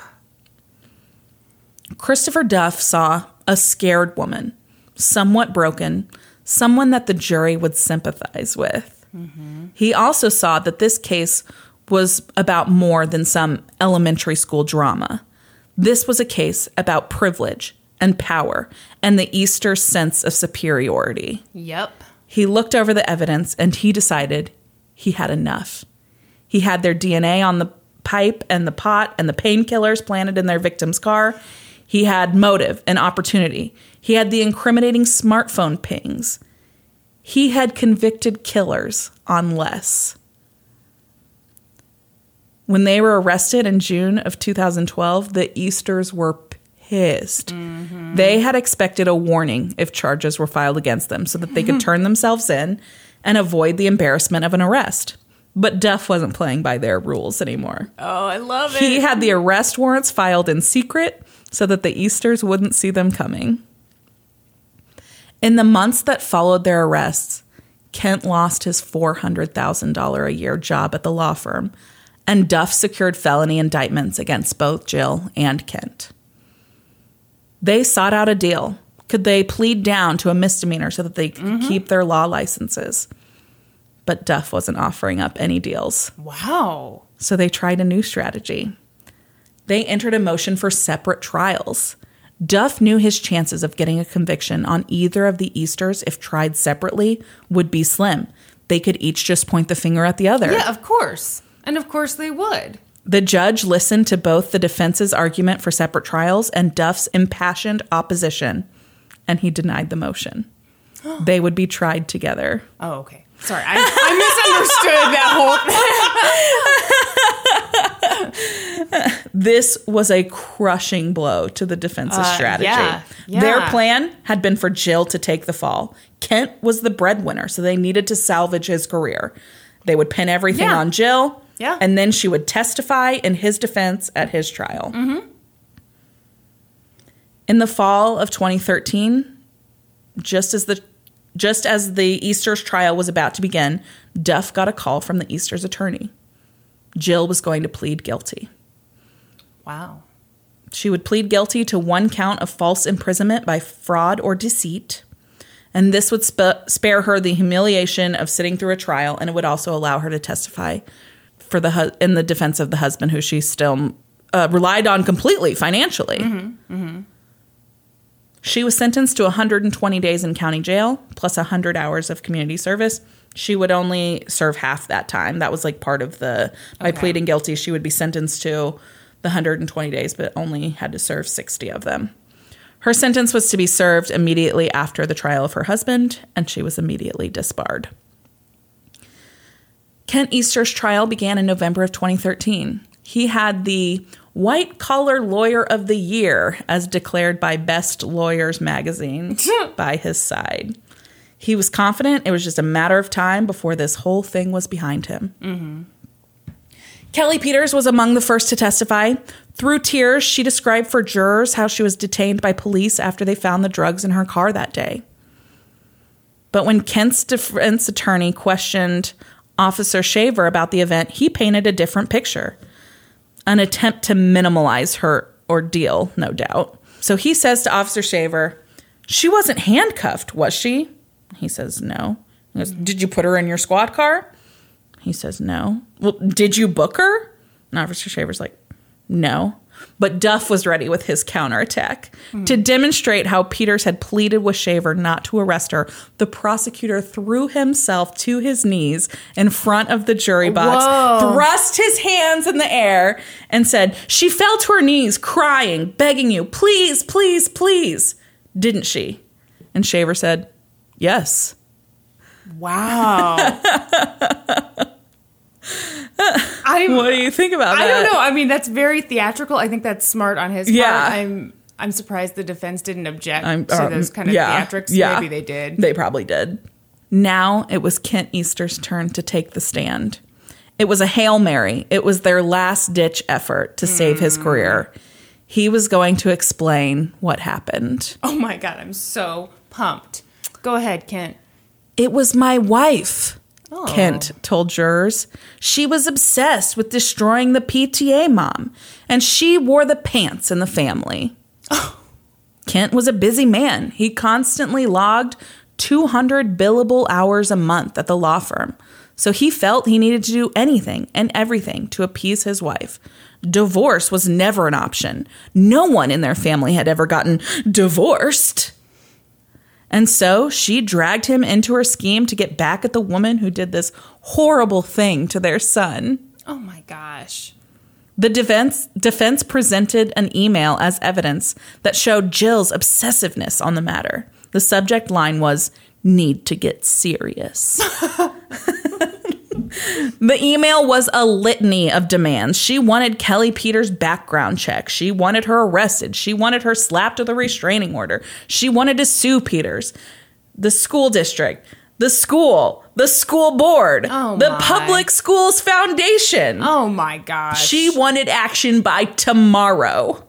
Christopher Duff saw a scared woman, somewhat broken, someone that the jury would sympathize with. Mm-hmm. He also saw that this case was about more than some elementary school drama. This was a case about privilege and power and the Easter sense of superiority. Yep. He looked over the evidence and he decided he had enough. He had their DNA on the pipe and the pot and the painkillers planted in their victim's car. He had motive and opportunity. He had the incriminating smartphone pings. He had convicted killers on less. When they were arrested in June of 2012, the Easters were pissed. Mm-hmm. They had expected a warning if charges were filed against them so that they could turn themselves in and avoid the embarrassment of an arrest. But Duff wasn't playing by their rules anymore. Oh, I love it. He had the arrest warrants filed in secret so that the Easters wouldn't see them coming. In the months that followed their arrests, Kent lost his $400,000 a year job at the law firm, and Duff secured felony indictments against both Jill and Kent. They sought out a deal. Could they plead down to a misdemeanor so that they could mm-hmm. keep their law licenses? But Duff wasn't offering up any deals. wow. So they tried a new strategy. They entered a motion for separate trials. Duff knew his chances of getting a conviction on either of the Easters, if tried separately, would be slim. They could each just point the finger at the other. Yeah, of course. And of course they would. The judge listened to both the defense's argument for separate trials and Duff's impassioned opposition, and he denied the motion. they would be tried together. Oh, okay. Sorry, I, I misunderstood that whole thing. This was a crushing blow to the defense's Uh, strategy. yeah, yeah. Their plan had been for Jill to take the fall. Kent was the breadwinner, so they needed to salvage his career. They would pin everything Yeah. on Jill, Yeah. and then she would testify in his defense at his trial. Mm-hmm. In the fall of 2013, just as the just as the Easter's trial was about to begin, Duff got a call from the Easter's attorney. Jill was going to plead guilty. Wow. She would plead guilty to one count of false imprisonment by fraud or deceit. And this would sp- spare her the humiliation of sitting through a trial, and it would also allow her to testify for the hu- in the defense of the husband, who she still uh, relied on completely financially. She was sentenced to 120 days in county jail plus 100 hours of community service. She would only serve half that time. That was like part of the by Okay. pleading guilty, she would be sentenced to the 120 days, but only had to serve 60 of them. Her sentence was to be served immediately after the trial of her husband, and she was immediately disbarred. Kent Easter's trial began in November of 2013. He had the White Collar Lawyer of the Year, as declared by Best Lawyers magazine, hmm. by his side. He was confident it was just a matter of time before this whole thing was behind him. Mm-hmm. Kelly Peters was among the first to testify. Through tears, she described for jurors how she was detained by police after they found the drugs in her car that day. But when Kent's defense attorney questioned Officer Shaver about the event, he painted a different picture an attempt to minimize her ordeal, no doubt. So he says to Officer Shaver, She wasn't handcuffed, was she? He says, No. He goes, Did you put her in your squad car? He says, No. Well, did you book her? And Officer Shaver's like, No. But Duff was ready with his counterattack. To demonstrate how Peters had pleaded with Shaver not to arrest her, the prosecutor threw himself to his knees in front of the jury box, Whoa. thrust his hands in the air, and said, She fell to her knees, crying, begging you, please, please, please. Didn't she? And Shaver said, Yes. Wow. I What do you think about I that? I don't know. I mean, that's very theatrical. I think that's smart on his Yeah. part. I'm I'm surprised the defense didn't object I'm- to um, those kind of yeah, theatrics. yeah. Maybe they did. They probably did. Now it was Kent Easter's turn to take the stand. It was a Hail Mary. It was their last ditch effort to save his career. He was going to explain what happened. oh my god, I'm so pumped. Go ahead, Kent. It was my wife, Oh. Kent told jurors. She was obsessed with destroying the PTA mom, and she wore the pants in the family. Kent was a busy man. He constantly logged 200 billable hours a month at the law firm. So he felt he needed to do anything and everything to appease his wife. Divorce was never an option. No one in their family had ever gotten divorced. And so she dragged him into her scheme to get back at the woman who did this horrible thing to their son. Oh my gosh. The defense defense presented an email as evidence that showed Jill's obsessiveness on the matter. The subject line was need to get serious. the email was a litany of demands. She wanted Kelly Peters' background check. She wanted her arrested. She wanted her slapped with a restraining order. She wanted to sue Peters, the school district, the school, the school board, Oh, the. Public Schools Foundation. Oh my gosh. She wanted action by tomorrow.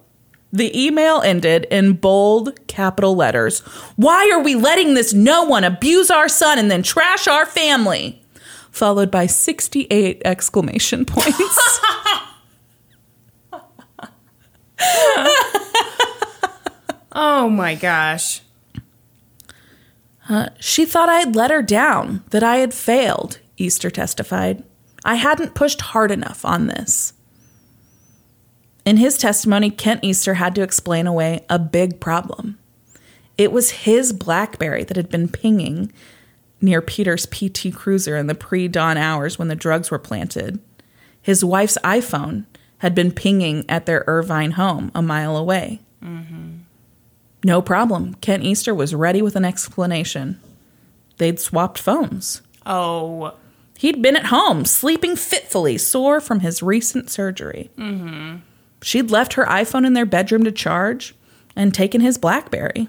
The email ended in bold capital letters. Why are we letting this no one abuse our son and then trash our family? Followed by 68 exclamation points. Oh my gosh. Uh, she thought I had let her down, that I had failed, Easter testified. I hadn't pushed hard enough on this. In his testimony, Kent Easter had to explain away a big problem. It was his Blackberry that had been pinging near Peter's PT Cruiser in the pre dawn hours when the drugs were planted. His wife's iPhone had been pinging at their Irvine home a mile away. Mm-hmm. No problem. Kent Easter was ready with an explanation. They'd swapped phones. Oh. He'd been at home, sleeping fitfully, sore from his recent surgery. She'd left her iPhone in their bedroom to charge and taken his Blackberry.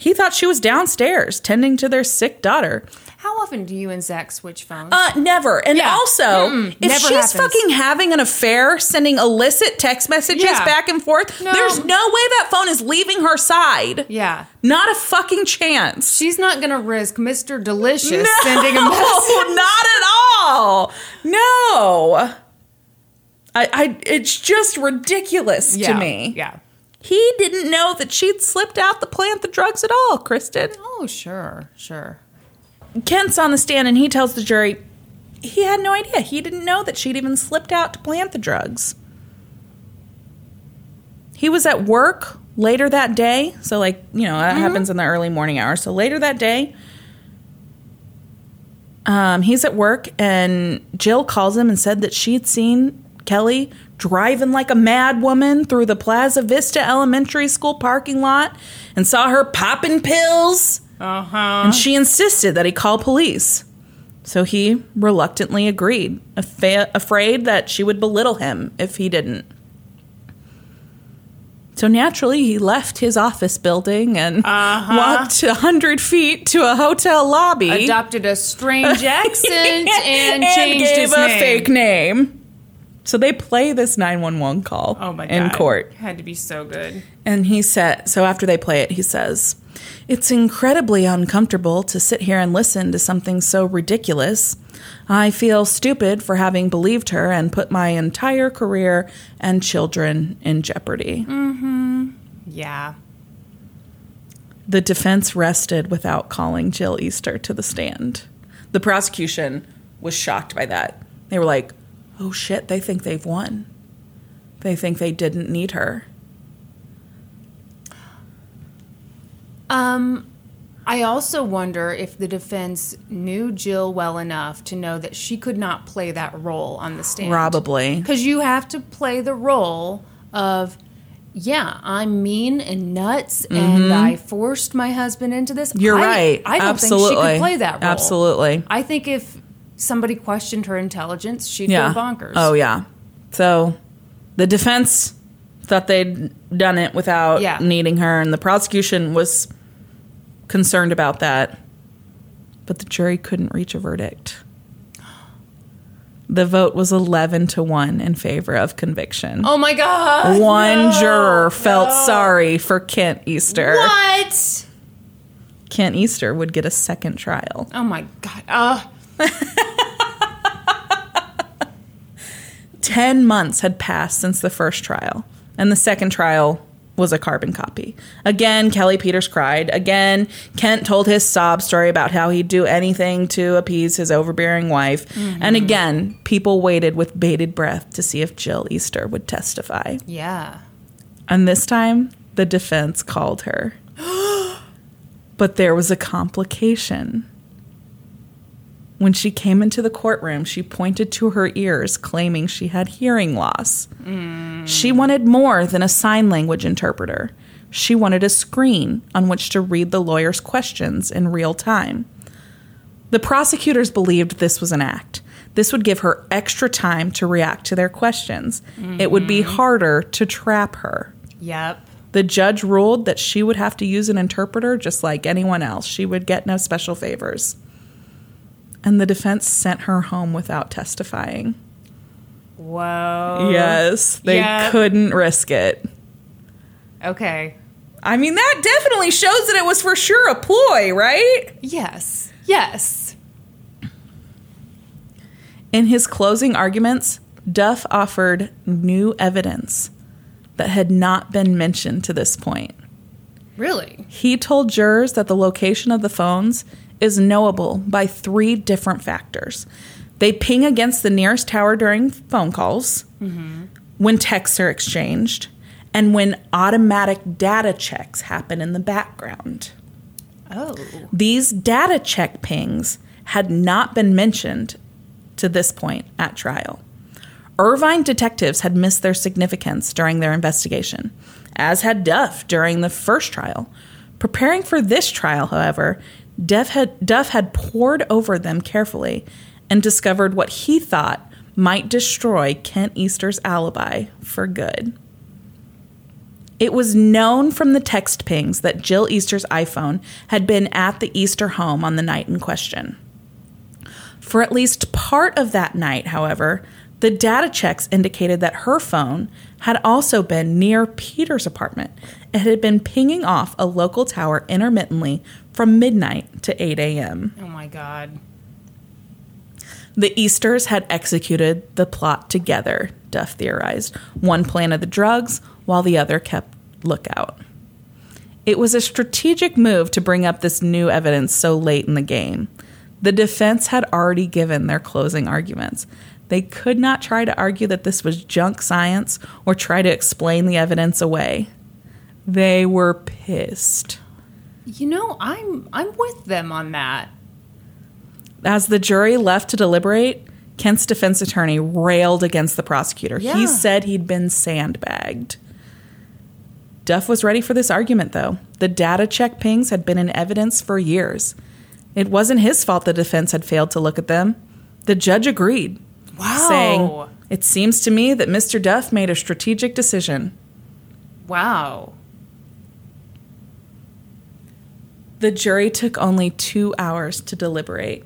He thought she was downstairs tending to their sick daughter. How often do you and Zach switch phones? Uh, never. And Yeah. also, Mm-mm. if Never she's happens. fucking having an affair, sending illicit text messages Yeah. back and forth, No. there's no way that phone is leaving her side. yeah. Not a fucking chance. She's not going to risk Mr. Delicious no, sending a message. not at all. No. I, I, it's just ridiculous Yeah, to me. Yeah. He didn't know that she'd slipped out the plant the drugs at all, Kristen. Oh, sure, sure. Kent's on the stand and he tells the jury he had no idea. He didn't know that she'd even slipped out to plant the drugs. He was at work later that day. So, like, you know, that happens in the early morning hours. So, later that day, um, he's at work and Jill calls him and said that she had seen Kelly driving like a mad woman through the Plaza Vista Elementary School parking lot and saw her popping pills. Uh huh. And she insisted that he call police. So he reluctantly agreed, affa- afraid that she would belittle him if he didn't. So naturally, he left his office building and walked a hundred feet to a hotel lobby Adopted a strange accent and, changed gave his a name. fake name. So they play this 911 call Oh my god. in court. Had to be so good. And he said, so after they play it, he says, It's incredibly uncomfortable to sit here and listen to something so ridiculous. I feel stupid for having believed her and put my entire career and children in jeopardy. Mm-hmm. Yeah. The defense rested without calling Jill Easter to the stand. The prosecution was shocked by that. They were like, oh shit, they think they've won. They think they didn't need her. Um, I also wonder if the defense knew Jill well enough to know that she could not play that role on the stand. Probably. Because you have to play the role of, yeah, I'm mean and nuts, and I forced my husband into this. Mm-hmm. You're I- right. I don't Absolutely. think she could play that role. Absolutely. I think if somebody questioned her intelligence, she'd yeah. go bonkers. Oh yeah. So the defense thought they'd done it without Yeah. needing her, and the prosecution was concerned about that. But the jury couldn't reach a verdict. The vote was eleven to one in favor of conviction. Oh my God. One no, juror felt no. sorry for Kent Easter. What? Kent Easter would get a second trial. Oh my God. Uh, 10 months had passed since the first trial, and the second trial was a carbon copy. Again, Kelly Peters cried. Again, Kent told his sob story about how he'd do anything to appease his overbearing wife. And mm-hmm. again, people waited with bated breath to see if Jill Easter would testify. yeah. And this time, the defense called her. but there was a complication. When she came into the courtroom, she pointed to her ears, claiming she had hearing loss. She wanted more than a sign language interpreter. She wanted a screen on which to read the lawyer's questions in real time. The prosecutors believed this was an act. This would give her extra time to react to their questions. It would be mm-hmm. harder to trap her. Yep. The judge ruled that she would have to use an interpreter just like anyone else. She would get no special favors. And the defense sent her home without testifying. Whoa. yes, they couldn't risk it. Okay. I mean, that definitely shows that it was for sure a ploy, right? Yes. Yes. In his closing arguments, Duff offered new evidence that had not been mentioned to this point. Really? He told jurors that the location of the phones is knowable by three different factors. They ping against the nearest tower during phone calls, mm-hmm. when texts are exchanged, and when automatic data checks happen in the background. Oh. These data check pings had not been mentioned to this point at trial. Irvine detectives had missed their significance during their investigation, as had Duff during the first trial. Preparing for this trial, however, Duff had, Duff had pored over them carefully and discovered what he thought might destroy Kent Easter's alibi for good. It was known from the text pings that Jill Easter's iPhone had been at the Easter home on the night in question. For at least part of that night, however, the data checks indicated that her phone had also been near Peter's apartment. It had been pinging off a local tower intermittently from midnight to 8 a.m. Oh my god. The Easters had executed the plot together, Duff theorized. One planted the drugs, while the other kept lookout. It was a strategic move to bring up this new evidence so late in the game. The defense had already given their closing arguments. They could not try to argue that this was junk science or try to explain the evidence away. They were pissed. You know, I'm I'm with them on that. As the jury left to deliberate, Kent's defense attorney railed against the prosecutor. Yeah. He said he'd been sandbagged. Duff was ready for this argument, though. The data check pings had been in evidence for years. It wasn't his fault the defense had failed to look at them. The judge agreed, Wow. saying, It seems to me that Mr. Duff made a strategic decision. Wow. The jury took only two hours to deliberate.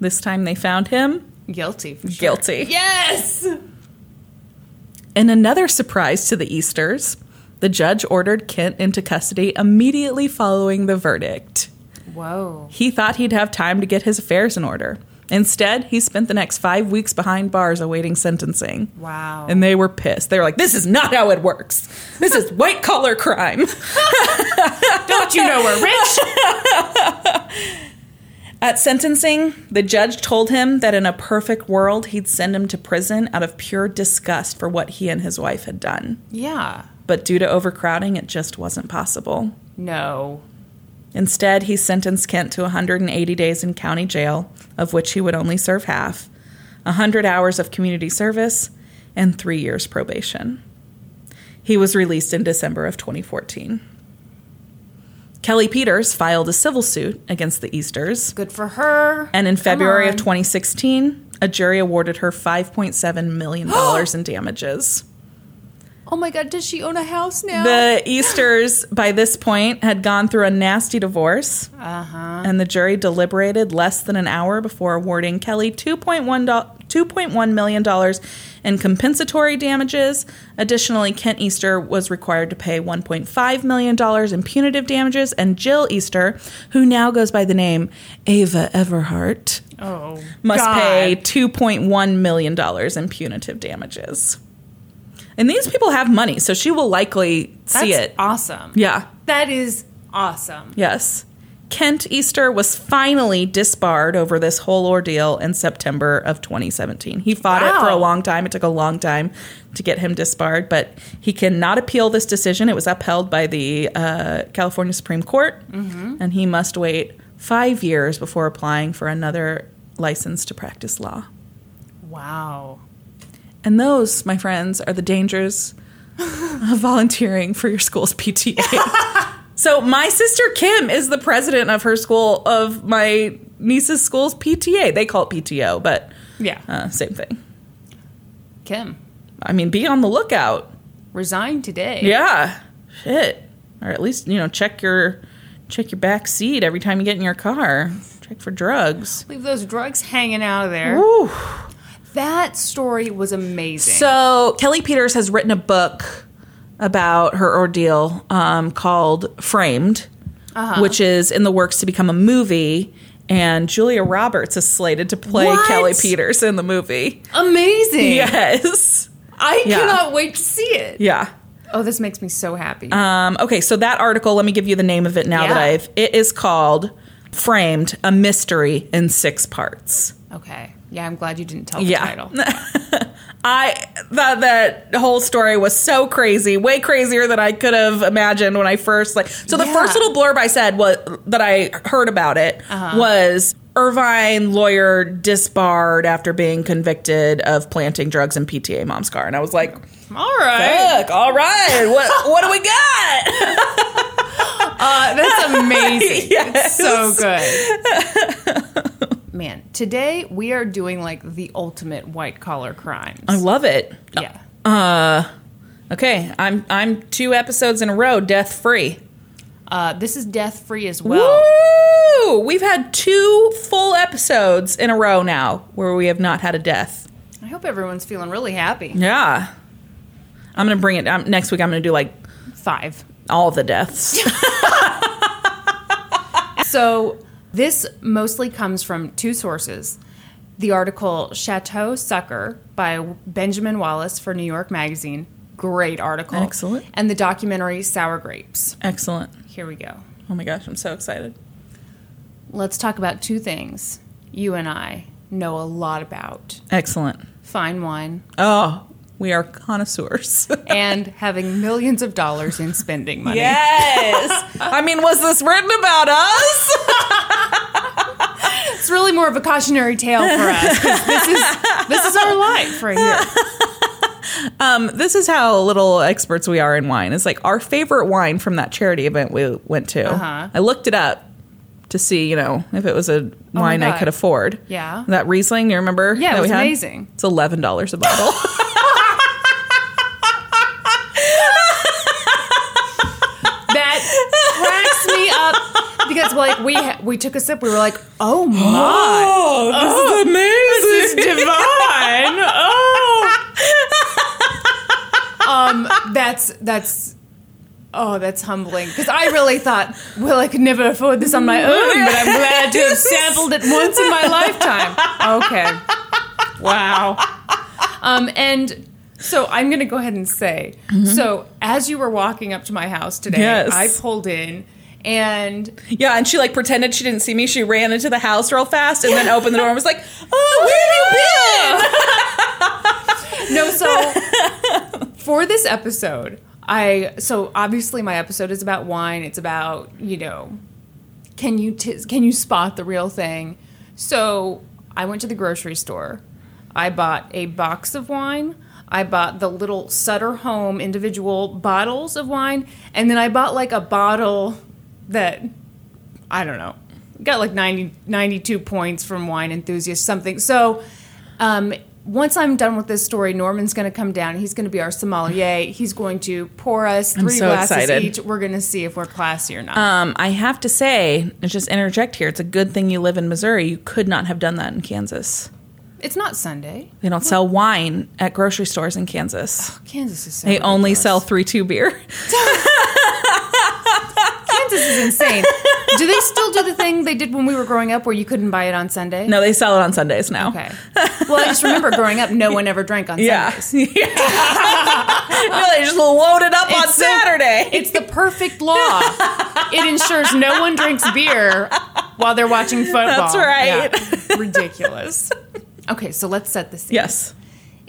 This time they found him Guilty. For sure. guilty. Yes. In another surprise to the Easters, the judge ordered Kent into custody immediately following the verdict. Whoa. He thought he'd have time to get his affairs in order. Instead, he spent the next five weeks behind bars awaiting sentencing. Wow. And they were pissed. They were like, this is not how it works. This is white collar crime. Don't you know we're rich? At sentencing, the judge told him that in a perfect world, he'd send him to prison out of pure disgust for what he and his wife had done. yeah. But due to overcrowding, it just wasn't possible. No. Instead, he sentenced Kent to 180 days in county jail, of which he would only serve half, 100 hours of community service, and three years probation. He was released in December of 2014. Kelly Peters filed a civil suit against the Easters, Good for her. and in Come February of 2016, a jury awarded her $5.7 million in damages. Oh my god, does she own a house now? The Easters, by this point, had gone through a nasty divorce, uh-huh. and the jury deliberated less than an hour before awarding Kelly $2.1, $2.1 million in compensatory damages. Additionally, Kent Easter was required to pay $1.5 million in punitive damages, and Jill Easter, who now goes by the name Ava Everhart, Oh. must God. pay $2.1 million in punitive damages. And these people have money, so she will likely see That's it. awesome. Yeah. That is awesome. Yes. Kent Easter was finally disbarred over this whole ordeal in September of 2017. He fought it for a long time. It took a long time to get him disbarred, but he cannot appeal this decision. It was upheld by the uh, California Supreme Court, and he must wait five years before applying for another license to practice law. Wow. And those, my friends, are the dangers of volunteering for your school's PTA. so, my sister Kim is the president of her school, of my niece's school's PTA. They call it PTO, but Yeah. uh, same thing. Kim, I mean, be on the lookout. resign today. Yeah. Shit. Or at least, you know, check your check your back seat every time you get in your car. Check for drugs. Leave those drugs hanging out of there. Woo. That story was amazing. So Kelly Peters has written a book about her ordeal um, called Framed, which is in the works to become a movie. And Julia Roberts is slated to play What? Kelly Peters in the movie. amazing. Yes. I Yeah. cannot wait to see it. Yeah. Oh, this makes me so happy. Um, okay, so that article, let me give you the name of it now that I've. It is called Framed, a Mystery in Six Parts. okay. Yeah, I'm glad you didn't tell the Yeah. title. I thought that whole story was so crazy, way crazier than I could have imagined when I first like. So the Yeah. first little blurb I said was that I heard about it Uh-huh. was Irvine lawyer disbarred after being convicted of planting drugs in PTA mom's car, and I was like, All right. "Fuck, all right, what what do we got?" Uh, that's amazing. Yes. It's so good. Man, today we are doing like the ultimate white collar crimes. I love it. yeah. Uh, okay, I'm I'm two episodes in a row death free. Uh, this is death free as well. Woo! We've had two full episodes in a row now where we have not had a death. I hope everyone's feeling really happy. Yeah. I'm gonna bring it um, next week. I'm gonna do like Five. all the deaths. So this mostly comes from two sources. The article Chateau Sucker by Benjamin Wallace for New York Magazine. Great article. Excellent. And the documentary Sour Grapes. Excellent. Here we go. Oh my gosh, I'm so excited. Let's talk about two things you and I know a lot about Excellent. fine wine Oh, we are connoisseurs. and having millions of dollars in spending money. yes. I mean, was this written about us? It's really more of a cautionary tale for us. this is this is our life right here. Um, this is how little experts we are in wine. It's like our favorite wine from that charity event we went to. Uh-huh. I looked it up to see, you know, if it was a wine I could afford. Yeah. That Riesling, you remember? Yeah, it was had? amazing. It's eleven dollars a bottle. That cracks me up because like we we took a sip, we were like, oh my, oh, this is amazing. this is divine. Oh, um, that's that's. Oh, that's humbling because I really thought, well, I could never afford this on my own, but I'm glad to have sampled it once in my lifetime. Okay, wow. Um, and so I'm going to go ahead and say, so as you were walking up to my house today, Yes. I pulled in and Yeah, and she like pretended she didn't see me. She ran into the house real fast and then opened the door and was like, "Oh, where have you been?" no, so for this episode, I so obviously my episode is about wine. It's about you know, can you t- can you spot the real thing? So I went to the grocery store. I bought a box of wine. I bought the little Sutter Home individual bottles of wine, and then I bought like a bottle that I don't know, got like 90, 92 points from Wine Enthusiast, something. So, um, once I'm done with this story, Norman's going to come down. He's going to be our sommelier. He's going to pour us three so glasses excited. each. We're going to see if we're classy or not. Um, I have to say, let's just interject here. It's a good thing you live in Missouri. You could not have done that in Kansas. it's not Sunday. They don't sell wine at grocery stores in Kansas. Kansas is so They only sell three two beer. Kansas is insane. do they still do the thing they did when we were growing up, where you couldn't buy it on Sunday? No, they sell it on Sundays now. Okay. Well, I just remember growing up, no one ever drank on Yeah. Sundays. no, they just load it up on the- Saturday. It's the perfect law. It ensures no one drinks beer while they're watching football. That's right. Yeah. Ridiculous. Okay, so let's set the scene. yes.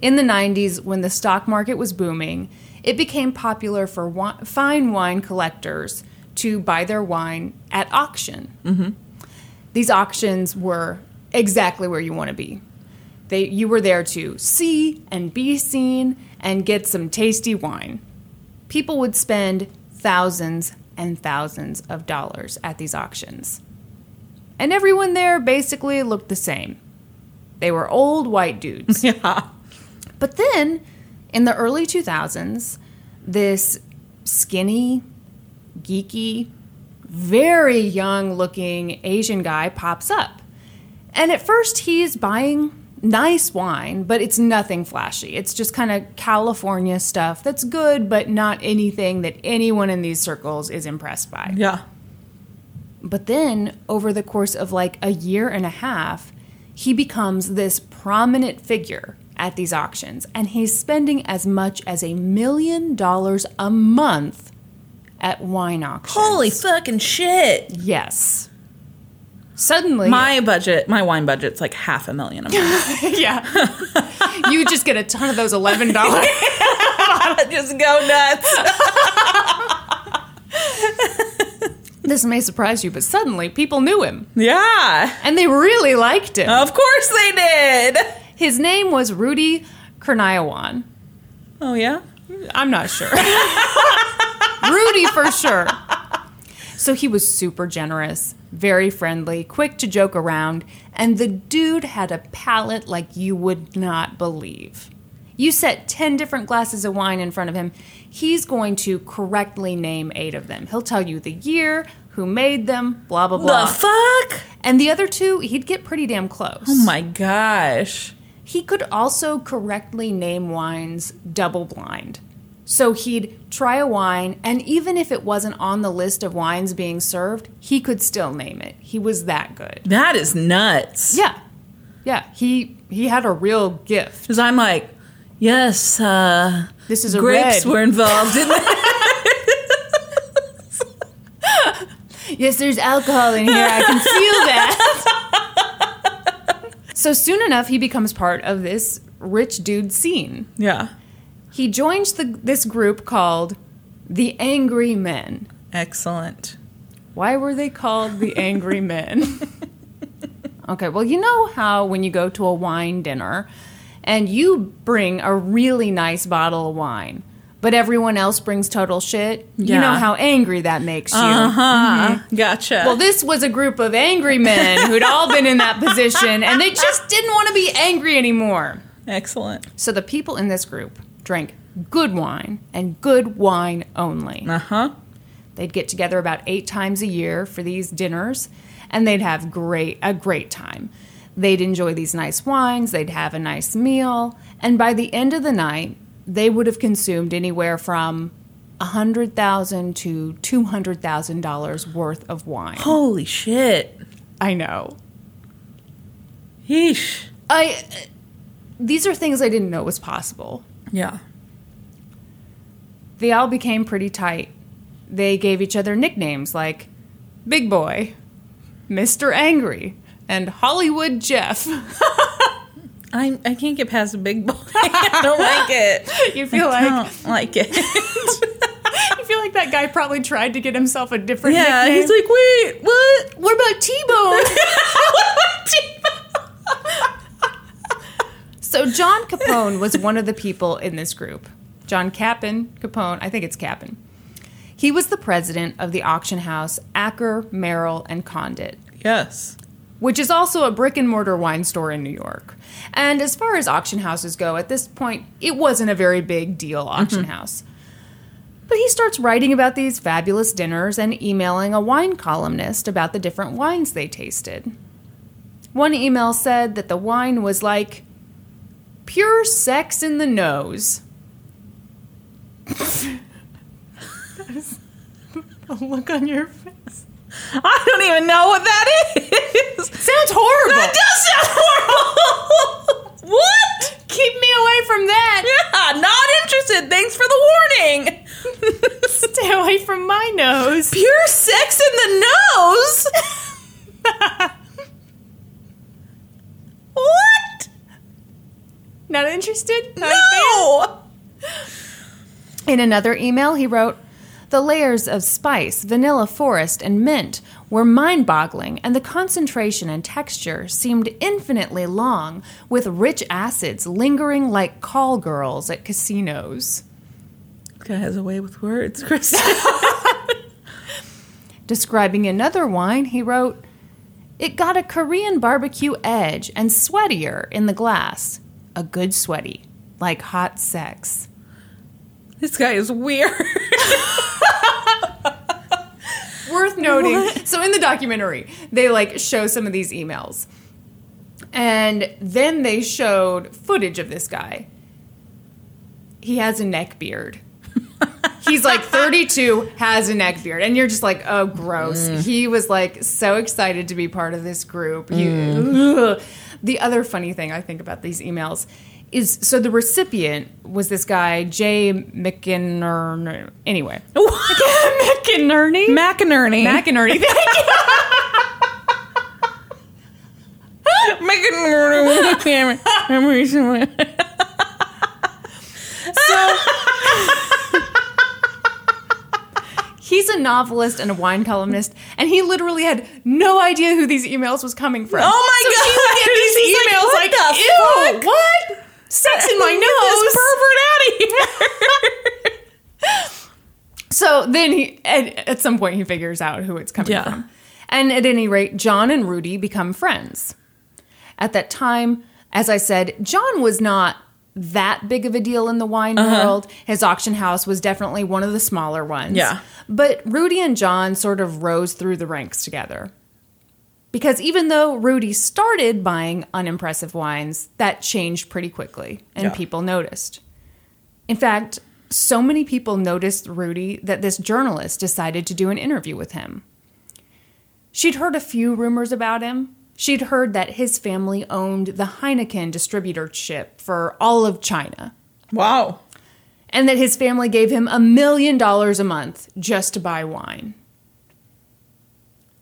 In the 90s, when the stock market was booming, it became popular for wi- fine wine collectors to buy their wine at auction. Mm-hmm. These auctions were exactly where you want to be. They, you were there to see and be seen and get some tasty wine. People would spend thousands and thousands of dollars at these auctions. And everyone there basically looked the same. They were old white dudes. Yeah. But then, in the early 2000s, this skinny, geeky, very young looking Asian guy pops up. And at first, he's buying nice wine, but it's nothing flashy. It's just kind of California stuff that's good, but not anything that anyone in these circles is impressed by. Yeah. But then, over the course of like a year and a half, he becomes this prominent figure at these auctions, and he's spending as much as a million dollars a month at wine auctions. Holy fucking shit. Yes. Suddenly, My budget, my wine budget's like half a million a month. yeah, you just get a ton of those eleven dollars. just go nuts. this may surprise you, but suddenly people knew him, Yeah. and they really liked him. Of course they did. His name was Rudy Kurniawan. Oh, yeah? I'm not sure. Rudy for sure. So he was super generous, very friendly, quick to joke around, And the dude had a palate like you would not believe. You set 10 different glasses of wine in front of him, he's going to correctly name eight of them. He'll tell you the year, who made them, blah, blah, blah. The fuck? and the other two, he'd get pretty damn close. Oh my gosh. He could also correctly name wines double blind. So he'd try a wine, and even if it wasn't on the list of wines being served, he could still name it. He was that good. That is nuts. Yeah. Yeah. He he had a real gift. Because I'm like, yes, uh, This is a grapes red. were involved in that. Yes, there's alcohol in here. I can feel that. so soon enough, he becomes part of this rich dude scene. yeah. He joins the, this group called the Angry Men. Excellent. Why were they called the Angry Men? okay, well, you know how when you go to a wine dinner and you bring a really nice bottle of wine, but everyone else brings total shit? You know how angry that makes you. Uh huh. Gotcha. Well, this was a group of angry men who'd all been in that position and they just didn't want to be angry anymore. Excellent. So the people in this group drank good wine and good wine only. Uh huh. They'd get together about eight times a year for these dinners, and they'd have great a great time. They'd enjoy these nice wines, they'd have a nice meal, and by the end of the night, they would have consumed anywhere from a hundred thousand to two hundred thousand dollars worth of wine. Holy shit. I know. Yeesh. I these are things I didn't know was possible. Yeah. They all became pretty tight. They gave each other nicknames like Big Boy, Mr. Angry, and Hollywood Jeff. I, I can't get past big boy. I don't like it. You feel I like don't like it. you feel like that guy probably tried to get himself a different yeah, nickname. he's like, wait, what? what about T-Bone? So John Capone was one of the people in this group. John Kapon, Capone, I think it's Kapon. He was the president of the auction house Acker, Merrill, and Condit. yes. which is also a brick and mortar wine store in New York. And as far as auction houses go, at this point, it wasn't a very big deal mm-hmm. auction house. But he starts writing about these fabulous dinners and emailing a wine columnist about the different wines they tasted. One email said that the wine was like pure sex in the nose. a look on your face. I don't even know what that is. Sounds horrible. That does sound horrible. what? Keep me away from that. Yeah, not interested. Thanks for the warning. Stay away from my nose. Pure sex in the nose? what? Not interested? Not? No. In another email, he wrote, The layers of spice, vanilla forest, and mint were mind boggling, and the concentration and texture seemed infinitely long, with rich acids lingering like call girls at casinos. This guy has a way with words, Chris. Describing another wine, he wrote, It got a Korean barbecue edge and sweatier in the glass. A good sweaty, like hot sex. this guy is weird. worth noting. So in the documentary, they like show some of these emails. And then they showed footage of this guy. He has a neck beard. He's like 32, has a neck beard. And you're just like, oh, gross. Mm. He was like so excited to be part of this group. You- mm. ugh. The other funny thing I think about these emails is so the recipient was this guy, Jay McInerney. Anyway, McInerney? McInerney. McInerney. Thank you. McInerney. So he's a novelist and a wine columnist, and he literally had no idea who these emails was coming from. Oh my so He would get these He's like, emails "What like, the "Ew, fuck?" what? Sex in my nose." Pervert out of here. So then he, at, at some point, he figures out who it's coming Yeah. from. And at any rate, John and Rudy become friends. At that time, as I said, John was not that big of a deal in the wine uh-huh. world. His auction house was definitely one of the smaller ones. Yeah. But Rudy and John sort of rose through the ranks together. Because even though Rudy started buying unimpressive wines, that changed pretty quickly and Yeah. people noticed. In fact, so many people noticed Rudy that this journalist decided to do an interview with him. She'd heard a few rumors about him. She'd heard that his family owned the Heineken distributorship for all of China, Wow. and that his family gave him a million dollars a month just to buy wine.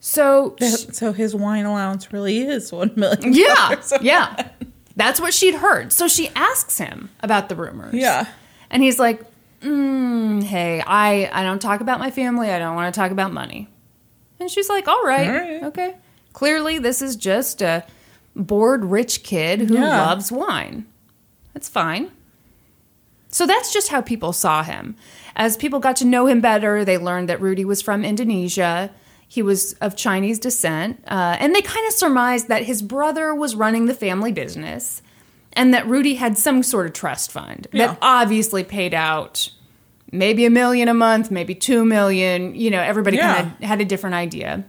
So, That- so his wine allowance really is one million. yeah, yeah. That's what she'd heard. So she asks him about the rumors. Yeah. And he's like, mm, hey, I, I don't talk about my family. I don't want to talk about money. And she's like, all right, All right. okay. Clearly, this is just a bored rich kid who Yeah. loves wine. That's fine. So that's just how people saw him. As people got to know him better, they learned that Rudy was from Indonesia. He was of Chinese descent. Uh, and they kind of surmised that his brother was running the family business and that Rudy had some sort of trust fund Yeah. that obviously paid out maybe a million a month, maybe two million. You know, everybody Yeah. kind of had a different idea.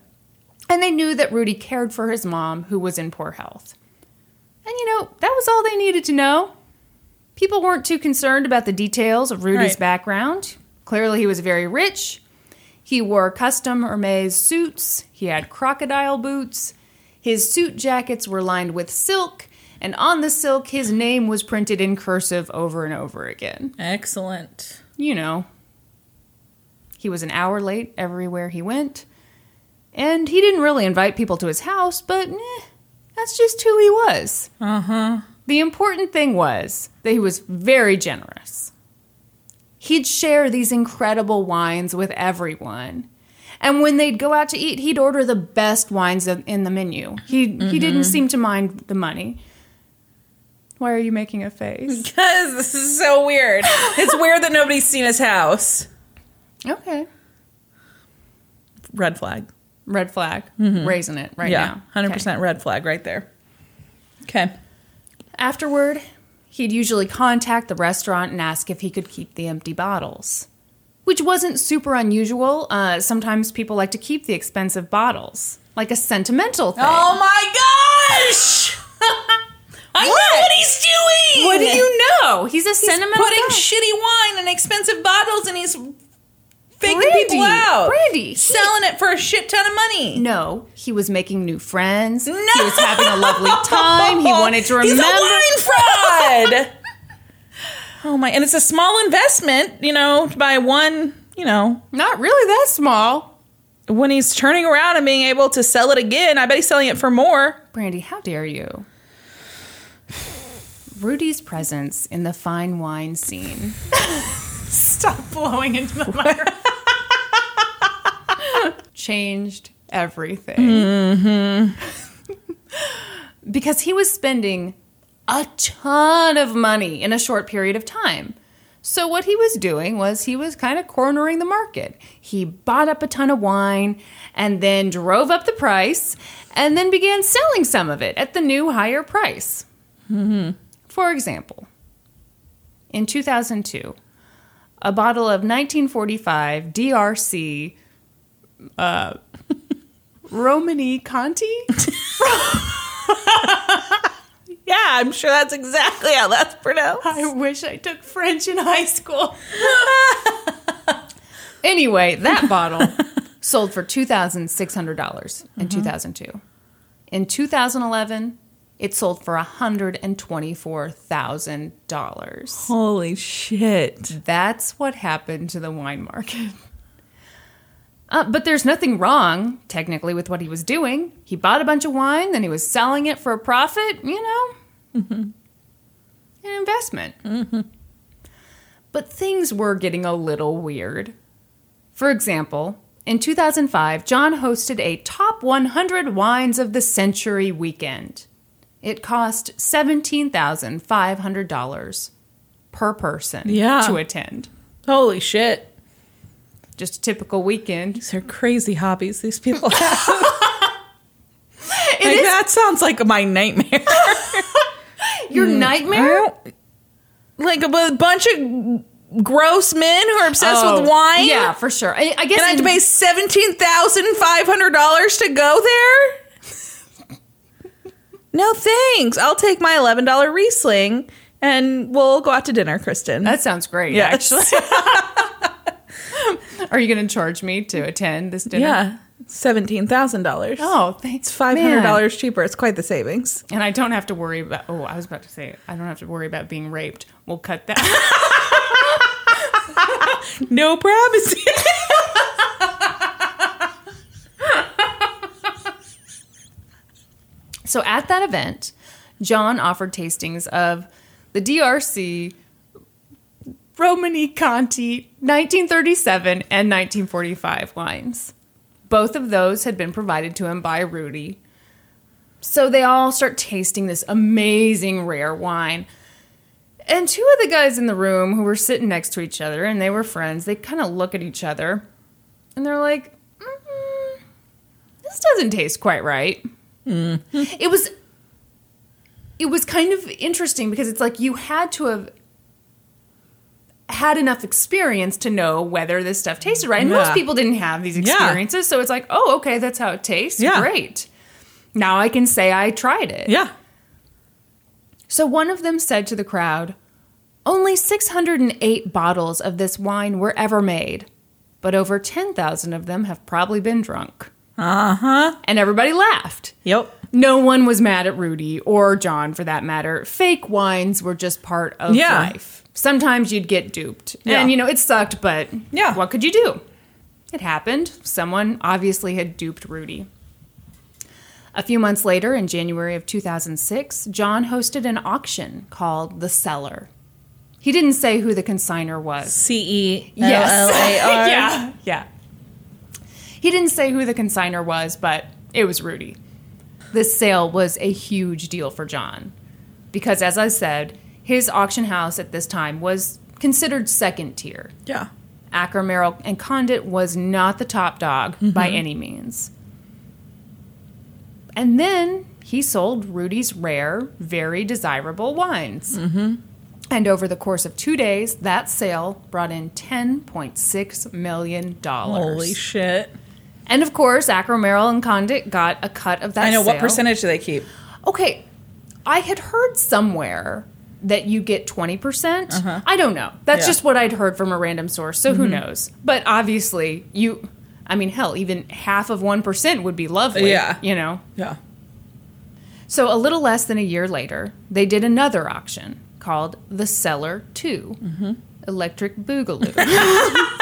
And they knew that Rudy cared for his mom, who was in poor health. And you know, that was all they needed to know. People weren't too concerned about the details of Rudy's Right. background. Clearly, he was very rich. He wore custom Hermes suits. He had crocodile boots. His suit jackets were lined with silk, and on the silk, his name was printed in cursive over and over again. Excellent. You know. He was an hour late everywhere he went. And he didn't really invite people to his house, but eh, that's just who he was. Uh huh. The important thing was that he was very generous. He'd share these incredible wines with everyone. And when they'd go out to eat, he'd order the best wines in in the menu. He he didn't seem to mind the money. Why are you making a face? Because this is so weird. It's weird that nobody's seen his house. Okay. Red flag. Red flag. Raising it right yeah. now. Hundred Okay. percent red flag right there. Okay. Afterward, he'd usually contact the restaurant and ask if he could keep the empty bottles, which wasn't super unusual. Uh, sometimes people like to keep the expensive bottles, like a sentimental thing. Oh my gosh! I know What? what he's doing. what do you know? He's a He's sentimental putting guy. shitty wine in expensive bottles, and he's faking Brandy, people out. Brandy, he- selling it for a shit ton of money. No, he was making new friends. No! He was having a lovely time. He wanted to remember. He's a wine fraud. oh my! And it's a small investment, you know, to buy one. You know, Not really that small. when he's turning around and being able to sell it again, I bet he's selling it for more. Brandy, how dare you? Rudy's presence in the fine wine scene. Stop blowing into the microphone. Changed everything. because he was spending a ton of money in a short period of time. So, what he was doing was he was kind of cornering the market. He bought up a ton of wine and then drove up the price and then began selling some of it at the new higher price. For example, in 2002, a bottle of 1945 DRC uh, Romani Conti Yeah, I'm sure that's exactly how that's pronounced. I wish I took French in high school. anyway, that bottle sold for $2,600 Mm-hmm. in 2002. In 2011, it sold for $124,000. Holy shit! That's what happened to the wine market. Uh, but there's nothing wrong, technically, with what he was doing. He bought a bunch of wine, then he was selling it for a profit, you know? An investment. But things were getting a little weird. For example, in 2005, John hosted a top 100 wines of the century weekend. It cost $17,500 per person Yeah. to attend. Holy shit! Just a typical weekend. These are crazy hobbies these people have. Like, is that sounds like my nightmare. your hmm. nightmare. like a bunch of gross men who are obsessed Oh, with wine. Yeah, for sure. I, I guess And I have to pay seventeen thousand five hundred dollars to go there. no thanks. I'll take my eleven dollar Riesling, and we'll go out to dinner, Kristen. that sounds great. Yes. Actually, are you going to charge me to attend this dinner? yeah, seventeen thousand dollars. Oh, thanks. Five hundred dollars cheaper. It's quite the savings. And I don't have to worry about. Oh, I was about to say I don't have to worry about being raped. We'll cut that. No promises. so at that event, John offered tastings of the DRC Romani Conti 1937 and 1945 wines. Both of those had been provided to him by Rudy. So they all start tasting this amazing rare wine. And two of the guys in the room who were sitting next to each other and they were friends, they kind of look at each other and they're like, mm, this doesn't taste quite right. It was it was kind of interesting because it's like you had to have had enough experience to know whether this stuff tasted right. And most people didn't have these Yeah. experiences, so it's like, oh, okay, that's how it tastes. Yeah. Great. Now I can say I tried it. yeah. So one of them said to the crowd, Only 608 bottles of this wine were ever made, but over 10,000 of them have probably been drunk. Uh huh. And everybody laughed. Yep. No one was mad at Rudy or John for that matter. Fake wines were just part of Yeah. life. Sometimes you'd get duped. Yeah. And you know, it sucked, but Yeah. what could you do? It happened. Someone obviously had duped Rudy. A few months later, in January of 2006, John hosted an auction called The Cellar. He didn't say who the consigner was. C E L. L A R. yeah. Yeah. He didn't say who the consigner was, but it was Rudy. This sale was a huge deal for John because, as I said, his auction house at this time was considered second tier. Yeah. Acker, Merrill, and Condit was not the top dog by mm-hmm. any means. And then he sold Rudy's rare, very desirable wines. Mm-hmm. And over the course of two days, that sale brought in $10.6 million. Holy shit. and of course, Acker, Merrill, and Condit got a cut of that I know. What percentage do they keep? Okay, I had heard somewhere that you get 20%. I don't know. That's Yeah. just what I'd heard from a random source, so who knows? But obviously, you I mean, hell, even half of 1% would be lovely, Yeah. you know. Yeah. So a little less than a year later, they did another auction called The Cellar 2. Mm-hmm. Electric Boogaloo.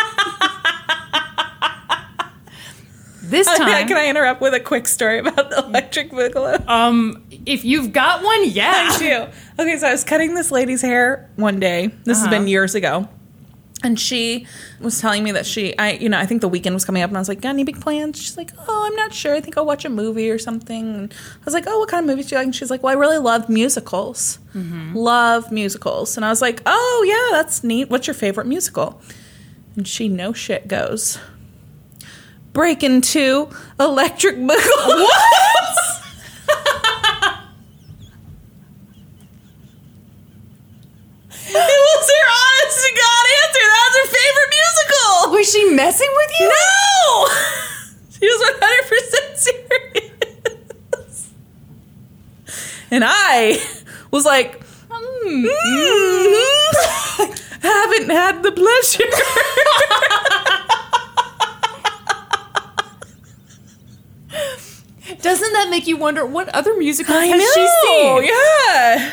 this time Can I interrupt with a quick story about the electric boogaloo? um if you've got one, yeah. I do. Okay, so I was cutting this lady's hair one day. This has been uh-huh. years ago. And she was telling me that she, I, you know, I think the weekend was coming up, and I was like, "Got any big plans?" She's like, "Oh, I'm not sure. I think I'll watch a movie or something." And I was like, "Oh, what kind of movies do you like?" And she's like, "Well, I really love musicals. Mm-hmm. Love musicals." And I was like, "Oh, yeah, that's neat. What's your favorite musical?" And she no shit goes, "Breakin' 2 Electric Boogaloo." It was her honest to God answer. That was her favorite musical. Was she messing with you? No! She was 100% serious. And I was like, Hmm. "Mm, haven't had the pleasure. Doesn't that make you wonder what other musicals I has she know. seen? Yeah.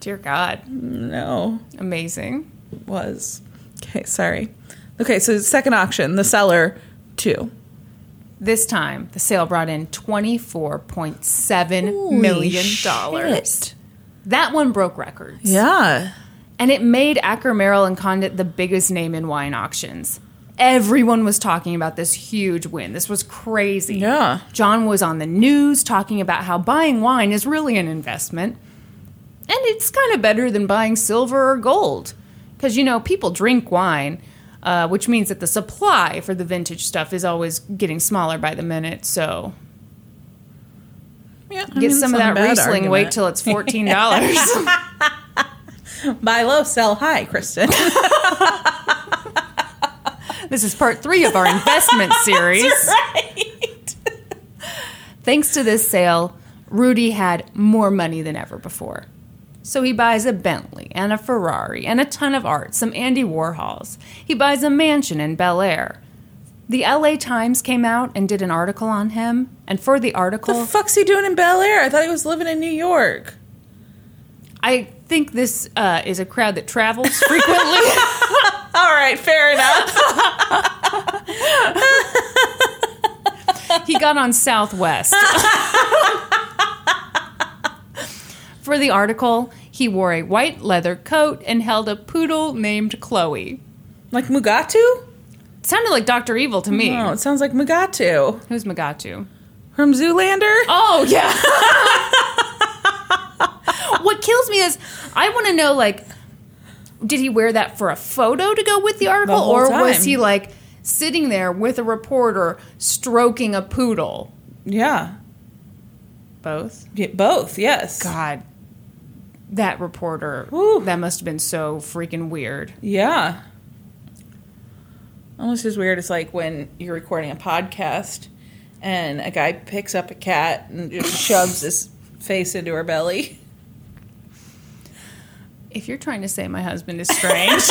Dear God, No, amazing. was. Okay, sorry. Okay, so second auction, the Cellar, two. This time, the sale brought in $24.7 million. shit. That one broke records. Yeah. And it made Acker, Merrill, and Condit the biggest name in wine auctions. Everyone was talking about this huge win. This was crazy. Yeah. John was on the news talking about how buying wine is really an investment. And it's kind of better than buying silver or gold. Because, you know, people drink wine, uh, which means that the supply for the vintage stuff is always getting smaller by the minute. So, Yeah, I Get mean, some of that Riesling. Wait till it's fourteen dollars. buy low, sell high, Kristen. this is part three of our investment series. right. Thanks to this sale, Rudy had more money than ever before. So he buys a Bentley and a Ferrari and a ton of art, some Andy Warhols. He buys a mansion in Bel Air. The LA Times came out and did an article on him, and for the article, what The fuck's he doing in Bel Air? I thought he was living in New York. I think this uh, is a crowd that travels frequently. All right, fair enough. he got on Southwest. For the article, he wore a white leather coat and held a poodle named Chloe. like Mugatu? It sounded like Dr. Evil to me. Oh, it sounds like Mugatu Who's Mugatu? from Zoolander. Oh, yeah. what kills me is I want to know, like, did he wear that for a photo to go with the article? whole or was he, like, sitting there with a reporter stroking a poodle? Yeah. Both. Yeah, both. Yes. God, that reporter, Whew. that must have been so freaking weird. Yeah. Almost as weird as like when you're recording a podcast and a guy picks up a cat and just shoves his face into her belly. If you're trying to say my husband is strange,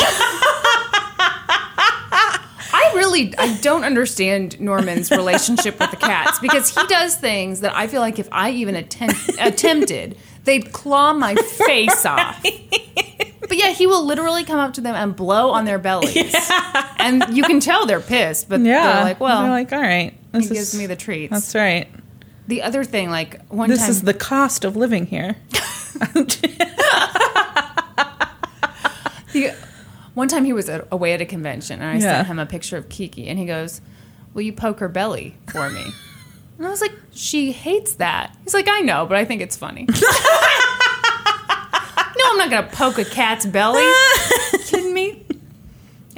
I really I don't understand Norman's relationship with the cats because he does things that I feel like if I even attempt, attempted, they'd claw my face off. But yeah, he will literally come up to them and blow on their bellies, and you can tell they're pissed. But Yeah. they're like, "Well, They're like, all right. he This gives me the treats." That's right. the other thing, like one This time, is the cost of living here. The, one time he was away at a convention, and I Yeah. sent him a picture of Kiki, and he goes, "Will you poke her belly for me?" And I was like, "She hates that." He's like, "I know, but I think it's funny." no, I'm not gonna poke a cat's belly. kidding me?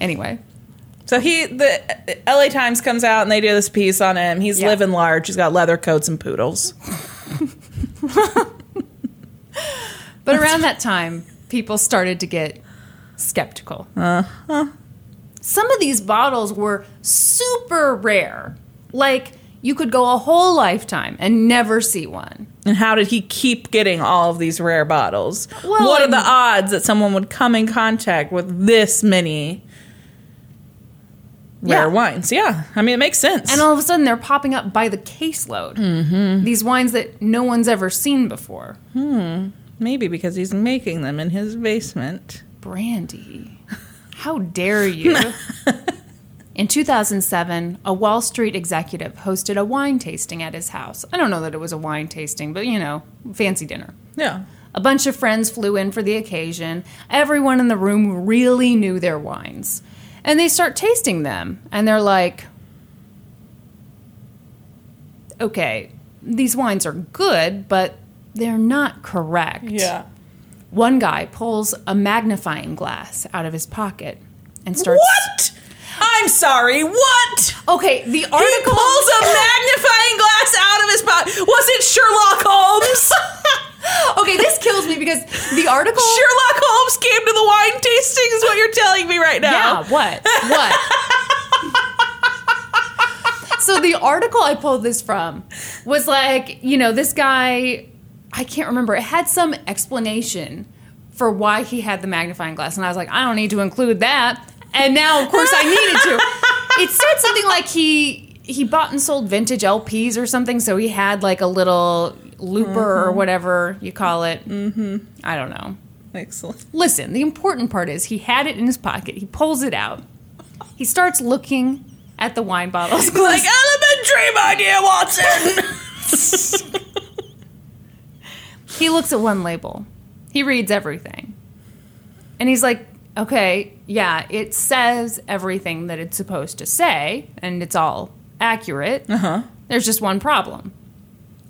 Anyway, So he, the LA Times comes out and they do this piece on him. He's Yeah. living large. He's got leather coats and poodles. but around that time, people started to get skeptical. Uh-huh. Some of these bottles were super rare, like. You could go a whole lifetime and never see one. And how did he keep getting all of these rare bottles? Well, what are the odds that someone would come in contact with this many rare Yeah. wines? Yeah, I mean it makes sense. And all of a sudden, they're popping up by the caseload. Mm-hmm. These wines that no one's ever seen before. Hmm. Maybe because he's making them in his basement. Brandy. How dare you? In 2007, a Wall Street executive hosted a wine tasting at his house. I don't know that it was a wine tasting, but you know, fancy dinner. Yeah. A bunch of friends flew in for the occasion. Everyone in the room really knew their wines. And they start tasting them, and they're like, okay, these wines are good, but they're not correct. Yeah. One guy pulls a magnifying glass out of his pocket and starts. What? I'm sorry. What? Okay, the article. He pulls a magnifying glass out of his pocket. Was it Sherlock Holmes? okay, this kills me because the article. Sherlock Holmes came to the wine tasting, is what you're telling me right now. Yeah, what? What? so the article I pulled this from was like, you know, this guy, I can't remember, it had some explanation for why he had the magnifying glass. And I was like, I don't need to include that. And now, of course, I needed to. It said something like he he bought and sold vintage LPs or something, so he had like a little looper or whatever you call it. Mm-hmm. I don't know. Excellent. Listen, the important part is he had it in his pocket. He pulls it out. He starts looking at the wine bottles. Like elementary, my dear Watson. he looks at one label. He reads everything. And he's like, okay, yeah, it says everything that it's supposed to say, and it's all accurate. Uh-huh. There's just one problem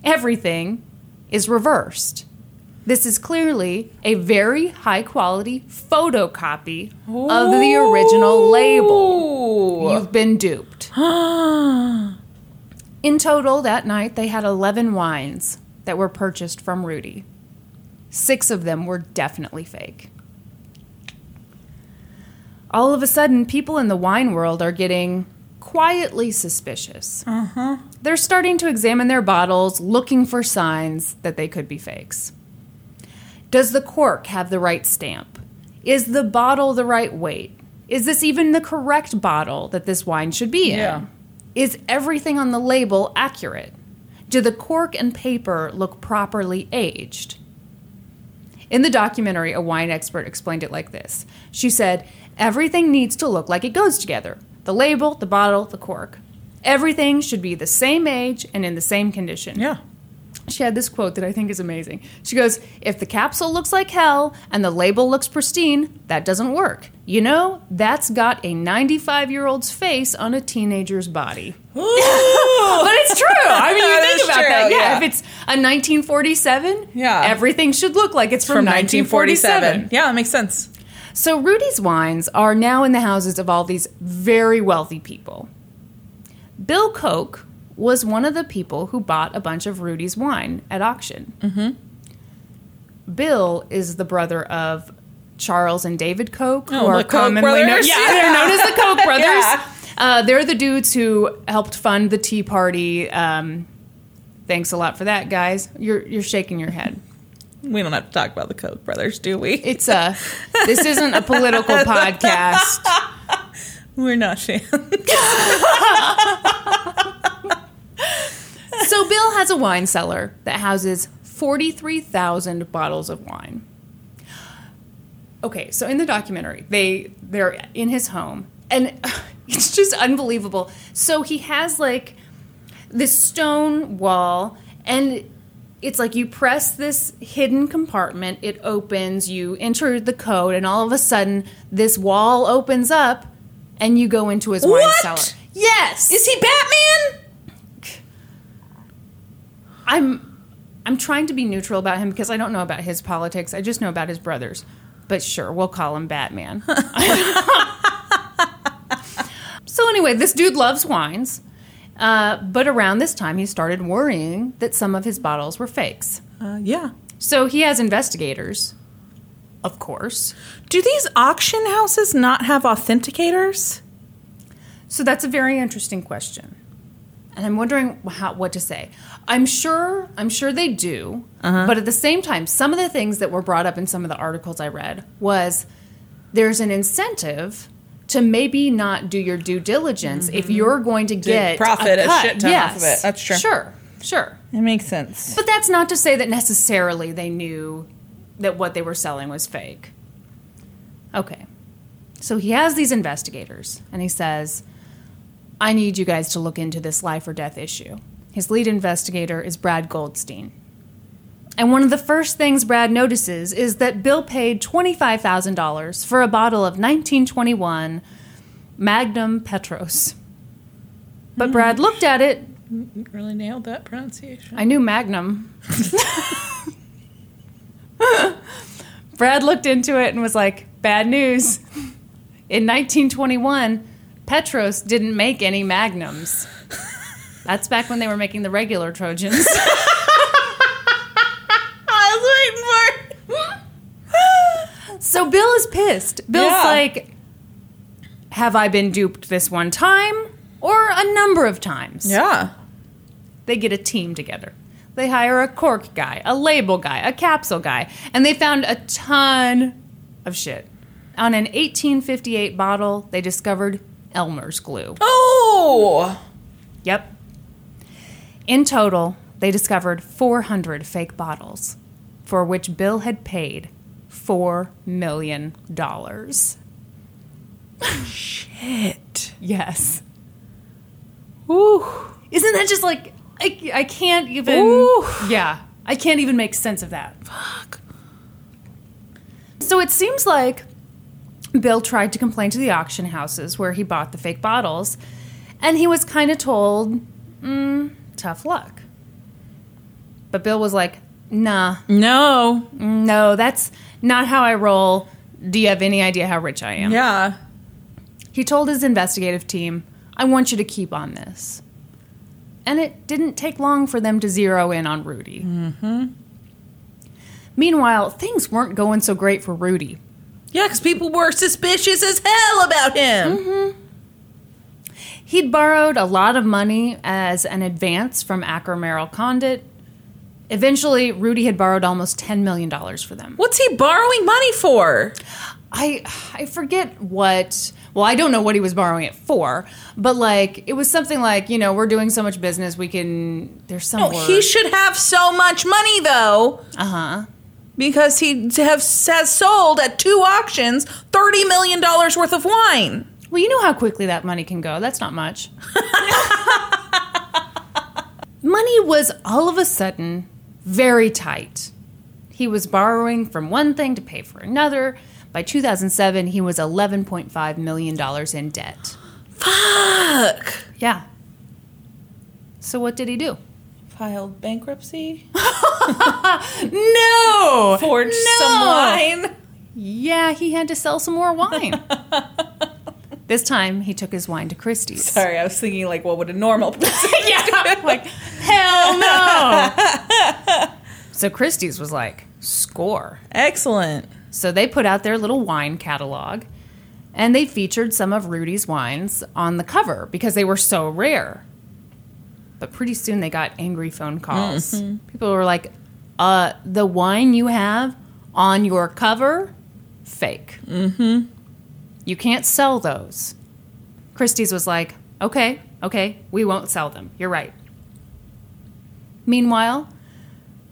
everything is reversed. This is clearly a very high quality photocopy of the original label. You've been duped. In total, that night, they had 11 wines. that were purchased from Rudy. Six of them were definitely fake. All of a sudden, people in the wine world are getting quietly suspicious. Uh-huh. They're starting to examine their bottles, looking for signs that they could be fakes. Does the cork have the right stamp? Is the bottle the right weight? Is this even the correct bottle that this wine should be in? Yeah. Is everything on the label accurate? Do the cork and paper look properly aged? In the documentary, a wine expert explained it like this. She said, Everything needs to look like it goes together the label, the bottle, the cork. Everything should be the same age and in the same condition. Yeah. She had this quote that I think is amazing. She goes, If the capsule looks like hell and the label looks pristine, that doesn't work. You know, that's got a 95 year old's face on a teenager's body. but it's true. I mean, you That think about true, that. Yeah, yeah. if it's a 1947, Yeah. everything should look like it's from, From 1947. 1947. Yeah, that makes sense. So Rudy's wines are now in the houses of all these very wealthy people. Bill Koch was one of the people who bought a bunch of Rudy's wine at auction. Mm-hmm. Bill is the brother of Charles and David Koch, who Oh, are commonly known. Yeah, they're known as the Koch brothers. Yeah. Uh, they're the dudes who helped fund the Tea Party. Um, thanks a lot for that, guys. You're you're shaking your head. We don't have to talk about the Koch brothers, do we? It's a. This isn't a political podcast. We're not fans. So Bill has a wine cellar that houses 43,000 bottles of wine. Okay, so in the documentary, they they're in his home and it's just unbelievable. So he has like this stone wall and it's like you press this hidden compartment, it opens, you enter the code and all of a sudden this wall opens up and you go into his wine What? cellar. Yes. Is he Batman? I'm I'm trying to be neutral about him because I don't know about his politics. I just know about his brothers. But sure, we'll call him Batman. so anyway, this dude loves wines. Uh, but around this time, he started worrying that some of his bottles were fakes. Uh, yeah. So he has investigators, of course. Do these auction houses not have authenticators? So that's a very interesting question, and I'm wondering how, what to say. I'm sure, I'm sure they do, but at the same time, some of the things that were brought up in some of the articles I read was there's an incentive to maybe not do your due diligence if mm-hmm. you're going to get profit a cut. shit ton off of it. That's true. Sure, sure. It makes sense. But that's not to say that necessarily they knew that what they were selling was fake. Okay. So he has these investigators and he says, I need you guys to look into this life or death issue. His lead investigator is Brad Goldstein. And one of the first things Brad notices is that Bill paid $25,000 for a bottle of 1921 Magnum Petros. But mm. Brad looked at it. Really nailed that pronunciation. I knew Magnum. Brad looked into it and was like, bad news. In 1921, Petros didn't make any Magnums. That's back when they were making the regular Trojans. I was waiting for. So Bill is pissed. Bill's Yeah. like, have I been duped this one time or a number of times? Yeah. They get a team together. They hire a cork guy, a label guy, a capsule guy, and they found a ton of shit. On an 1858 bottle, they discovered Elmer's glue. Oh. Yep. In total, they discovered 400 fake bottles, for which Bill had paid $4 million. Shit. Yes. Ooh. Isn't that just like, I, I can't even. Ooh. Yeah. I can't even make sense of that. Fuck. So it seems like Bill tried to complain to the auction houses where he bought the fake bottles, and he was kind of told, mm, tough luck. But Bill was like, nah, No. no, that's not how I roll. Do you have any idea how rich I am? Yeah. He told his investigative team, I want you to keep on this. and it didn't take long for them to zero in on Rudy. Mm-hmm. Meanwhile, things weren't going so great for Rudy. Yeah, because people were suspicious as hell about him. Mhm he'd borrowed a lot of money as an advance from Acker Merrill Condit. Eventually, Rudy had borrowed almost $10 million for them. What's he borrowing money for? I I forget what. Well, I don't know what he was borrowing it for, but like it was something like you know we're doing so much business we can. There's some. No, word. he should have so much money though, Uh huh. because he have has sold at two auctions thirty million dollars worth of wine. Well, you know how quickly that money can go. That's not much. money was all of a sudden very tight. He was borrowing from one thing to pay for another. By 2007, he was $11.5 million in debt. Fuck. Yeah. So, what did he do? Filed bankruptcy. No! Forged some wine. Yeah, he had to sell some more wine. this time, he took his wine to Christie's. Sorry, I was thinking like, what would a normal person? yeah, like hell no. So Christie's was like, score. Excellent. So they put out their little wine catalog, and they featured some of Rudy's wines on the cover because they were so rare. But pretty soon they got angry phone calls. People were like, "Uh, the wine you have on your cover, fake. Mm-hmm. You can't sell those." Christie's was like, "Okay, okay, we won't sell them. You're right." Meanwhile,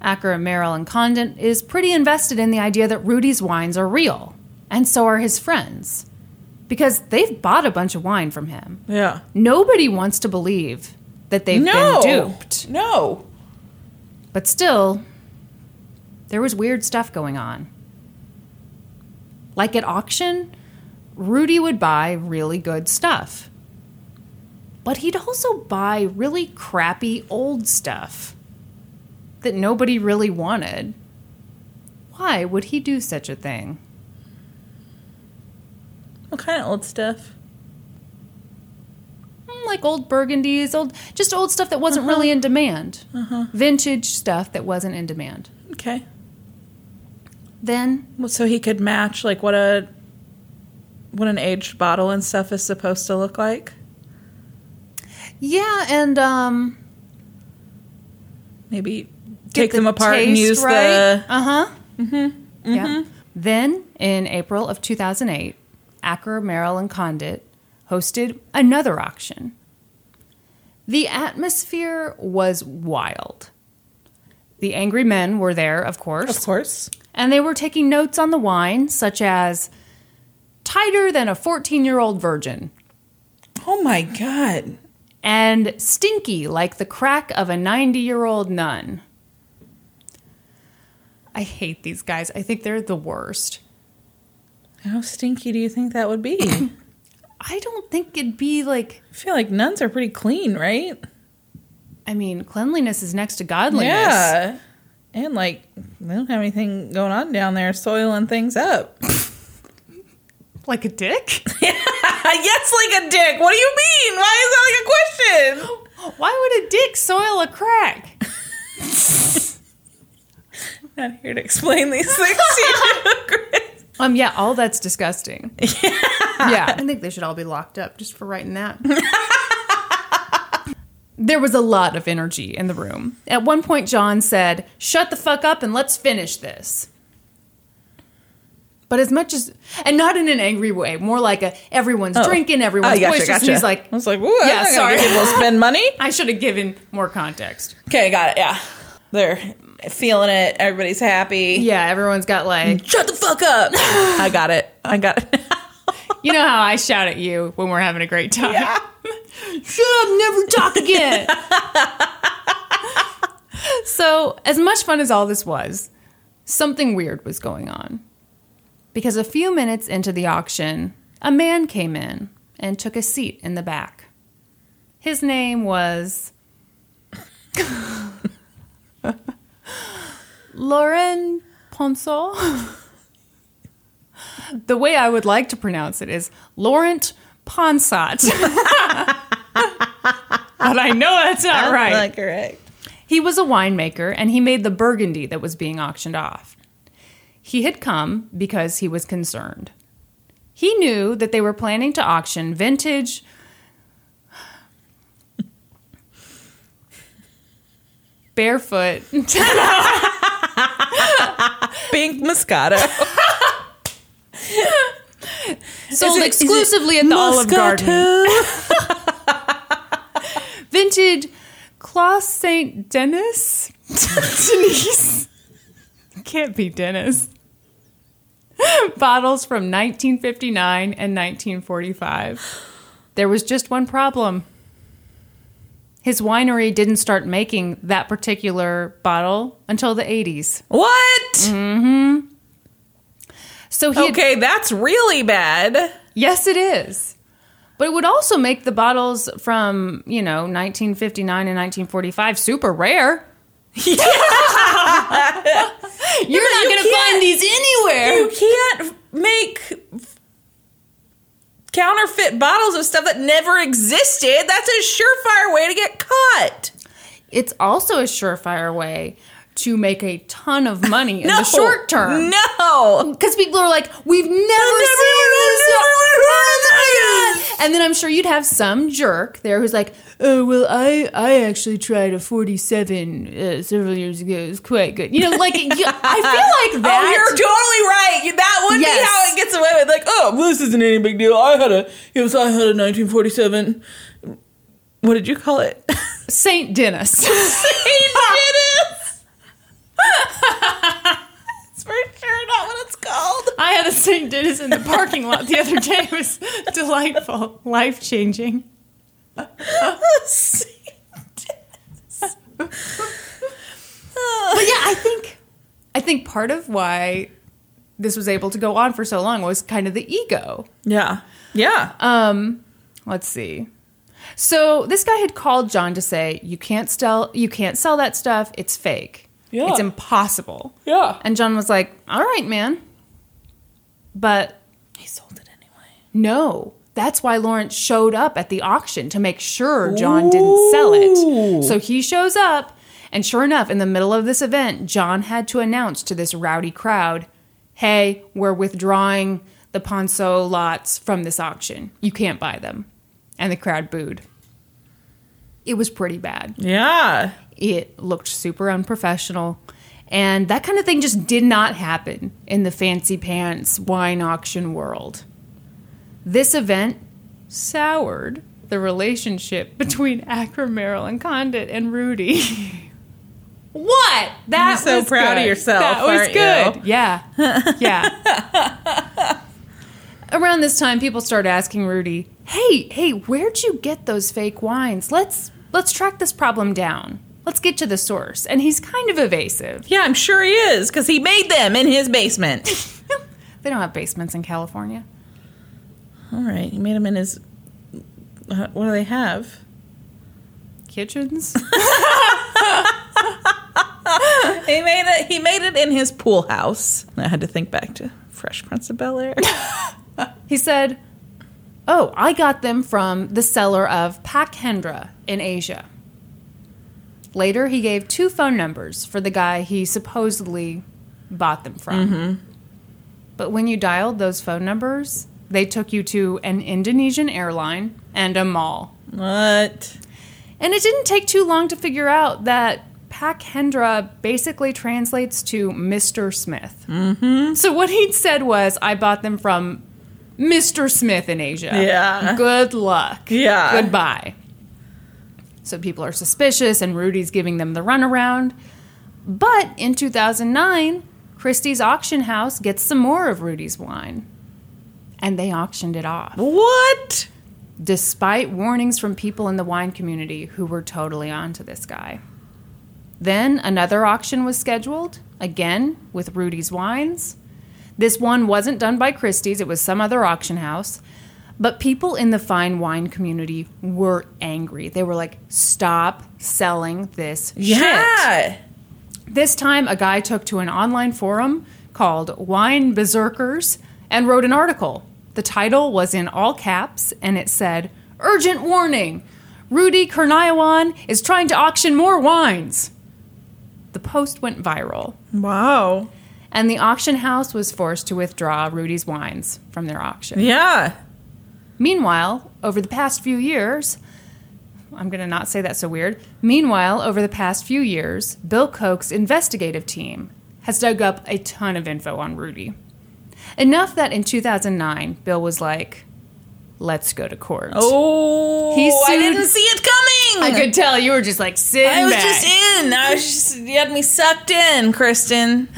Acker and Merrill and Condon is pretty invested in the idea that Rudy's wines are real, and so are his friends, because they've bought a bunch of wine from him. Yeah. Nobody wants to believe that they've no. been duped, No. but still, there was weird stuff going on. Like at auction, Rudy would buy really good stuff. But he'd also buy really crappy old stuff that nobody really wanted. Why would he do such a thing? What kind of old stuff? Mm, Like old burgundies, old just old stuff that wasn't really in demand. Uh-huh. Vintage stuff that wasn't in demand. Okay. Then Well, so he could match like what a what an aged bottle and stuff is supposed to look like. yeah, and um Maybe take the them apart and use right. the Uh-huh. Mm-hmm. Yeah. Then in April of 2008, Acker, Merrill, and Condit hosted another auction. The atmosphere was wild. The angry men were there, of course, Of course. and they were taking notes on the wine, such as tighter than a 14 year old virgin Oh my god. and stinky like the crack of a 90 year old nun. I hate these guys. I think they're the worst. How stinky do you think that would be? I don't think it'd be like, I feel like nuns are pretty clean, right? I mean, cleanliness is next to godliness. Yeah. And like they don't have anything going on down there soiling things up. Like a dick? yes, like a dick. What do you mean? Why is that like a question? Why would a dick soil a crack? Not here to explain these things to you, Chris. Um, yeah, all that's disgusting. Yeah. yeah. I think they should all be locked up just for writing that. there was a lot of energy in the room. At one point, John said, Shut the fuck up and let's finish this. But as much as, and not in an angry way, more like a everyone's drinking, everyone's I gotcha, boisterous, gotcha. he's like, I was like, Ooh, Yeah, yeah, sorry. sorry. People spend money. I should have given more context. Okay, got it. Yeah, they're feeling it. Everybody's happy. Yeah, everyone's got like, Shut the fuck up. I got it. I got it. you know how I shout at you when we're having a great time. Shut up, never talk again. so, as much fun as all this was, something weird was going on. Because a few minutes into the auction, a man came in and took a seat in the back. His name was Lauren Ponsot. the way I would like to pronounce it is Laurent Ponsat. but I know that's not right. Not correct. He was a winemaker and he made the Burgundy that was being auctioned off. He had come because he was concerned. He knew that they were planning to auction vintage. Barefoot. Pink Moscato. sold it exclusively at the Olive Garden. Vintage Clos St. Denis? Denise. Can't be Dennis. Bottles from 1959 and 1945. There was just one problem. His winery didn't start making that particular bottle until the 80s. What? Mm-hmm. So he had- Okay, that's really bad. Yes, it is. But it would also make the bottles from, you know, 1959 and 1945 super rare. You're not you going to find these anywhere. You can't make counterfeit bottles of stuff that never existed. That's a surefire way to get caught. It's also a surefire way to make a ton of money in the short term. No. Because people are like, we've never, never- seen this. never- God. And then I'm sure you'd have some jerk there who's like, oh, well, I, I actually tried a 47 uh, several years ago. It was quite good. You know, like, you, I feel like that. Oh, you're totally right. That would Yes. be how it gets away with. Like, oh, well, this isn't any big deal. I had a, it was, I had a 1947. What did you call it? St. Dennis. St. Dennis. it's for sure not what it's called. I had a St. Dennis in the parking lot the other day. It was delightful, life changing. But yeah, I think I think part of why this was able to go on for so long was kind of the ego. Yeah. Yeah. Um, let's see. So this guy had called John to say, "You can't sell, you can't sell that stuff. It's fake. Yeah. It's impossible." yeah. And John was like, "All right, man." But he sold it anyway. no, that's why Lawrence showed up at the auction to make sure John didn't sell it. So he shows up, and sure enough, in the middle of this event, John had to announce to this rowdy crowd, "Hey, we're withdrawing the Ponsot lots from this auction. You can't buy them." And the crowd booed. It was pretty bad. Yeah. It looked super unprofessional. And that kind of thing just did not happen in the fancy pants wine auction world. This event soured the relationship between Acker Merrall and Condit and Rudy. what? That You're so was proud of yourself, That was good. you? Yeah. Yeah. Around this time, people start asking Rudy, "Hey, hey, where'd you get those fake wines? Let's let's track this problem down. Let's get to the source." And he's kind of evasive. Yeah, I'm sure he is because he made them in his basement. They don't have basements in California. All right, he made them in his. Uh, what do they have? Kitchens? He made it. He made it in his pool house. I had to think back to Fresh Prince of Bel Air. he said, "Oh, I got them from the cellar of Pak Hendra in Asia." Later, he gave two phone numbers for the guy he supposedly bought them from. But when you dialed those phone numbers, they took you to an Indonesian airline and a mall. what? And it didn't take too long to figure out that Pak Hendra basically translates to Mr. Smith. Mm-hmm. So what he'd said was, I bought them from Mr. Smith in Asia. Yeah. Good luck. Yeah. Goodbye. So people are suspicious, and Rudy's giving them the runaround. But in 2009, Christie's auction house gets some more of Rudy's wine. And they auctioned it off What? despite warnings from people in the wine community who were totally onto this guy. Then another auction was scheduled, again with Rudy's Wines. This one wasn't done by Christie's, it was some other auction house. But people in the fine wine community were angry. They were like, stop selling this shit. Yeah. This time, a guy took to an online forum called Wine Berserkers and wrote an article. The title was in all caps and it said, Urgent warning! Rudy Kurniawan is trying to auction more wines. The post went viral, Wow. and the auction house was forced to withdraw Rudy's wines from their auction. Yeah. Meanwhile, over the past few years, I'm going to not say that so weird. Meanwhile, over the past few years, Bill Koch's investigative team has dug up a ton of info on Rudy. Enough that in 2009, Bill was like, let's go to court. Oh, He sued, I didn't see it coming. I could tell you were just like sitting I was back. just in. I was just you had me sucked in, Kristen.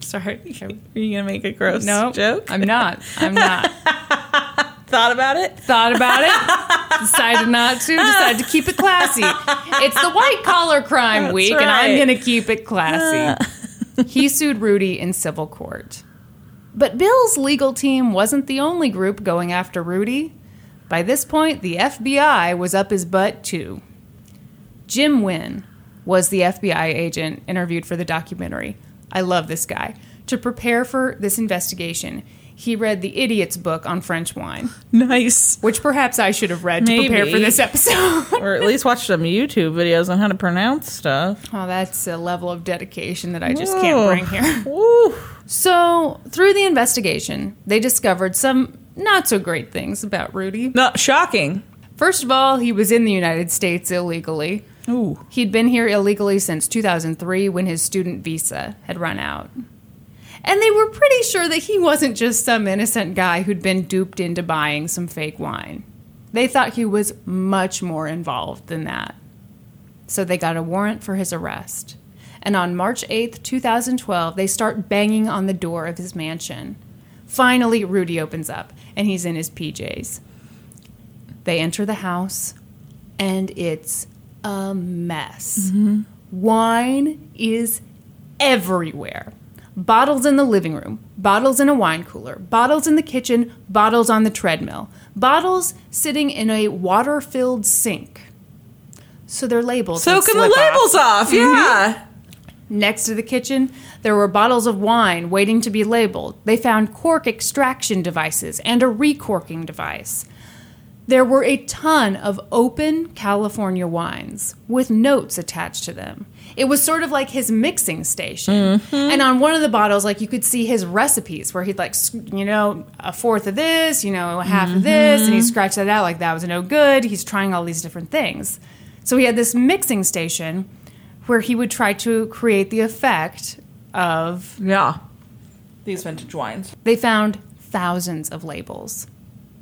Sorry. Are you gonna make a gross No, joke? I'm not. I'm not. Thought about it. Thought about it. Decided not to. Decided to keep it classy. It's the white collar crime That's week, and I'm going to keep it classy. Uh, he sued Rudy in civil court. But Bill's legal team wasn't the only group going after Rudy. By this point, the FBI was up his butt too. Jim Wynne was the FBI agent interviewed for the documentary. I love this guy. To prepare for this investigation, he read the Idiot's book on French wine, Nice. which perhaps I should have read to prepare for this episode. Or at least watch some YouTube videos on how to pronounce stuff. oh, that's a level of dedication that I just can't bring here. Woo. So, through the investigation, they discovered some not so great things about Rudy. Not shocking. First of all, he was in the United States illegally. Ooh. He'd been here illegally since 2003 when his student visa had run out. And they were pretty sure that he wasn't just some innocent guy who'd been duped into buying some fake wine. They thought he was much more involved than that. So they got a warrant for his arrest. And on March 8th, 2012, they start banging on the door of his mansion. Finally, Rudy opens up, and he's in his PJs. They enter the house, and it's a mess. Mm-hmm. Wine is everywhere. Bottles in the living room, bottles in a wine cooler, bottles in the kitchen, bottles on the treadmill, bottles sitting in a water filled sink. So their labels. would Soaking the labels off. Yeah. Mm-hmm. Next to the kitchen, there were bottles of wine waiting to be labeled. They found cork extraction devices and a recorking device. There were a ton of open California wines with notes attached to them. It was sort of like his mixing station. Mm-hmm. And on one of the bottles, like you could see his recipes where he'd like, you know, a fourth of this, you know, half of this, and he mm-hmm. scratched that out like that was no good. He's trying all these different things. So he had this mixing station where he would try to create the effect of Yeah. These vintage wines. they found thousands of labels.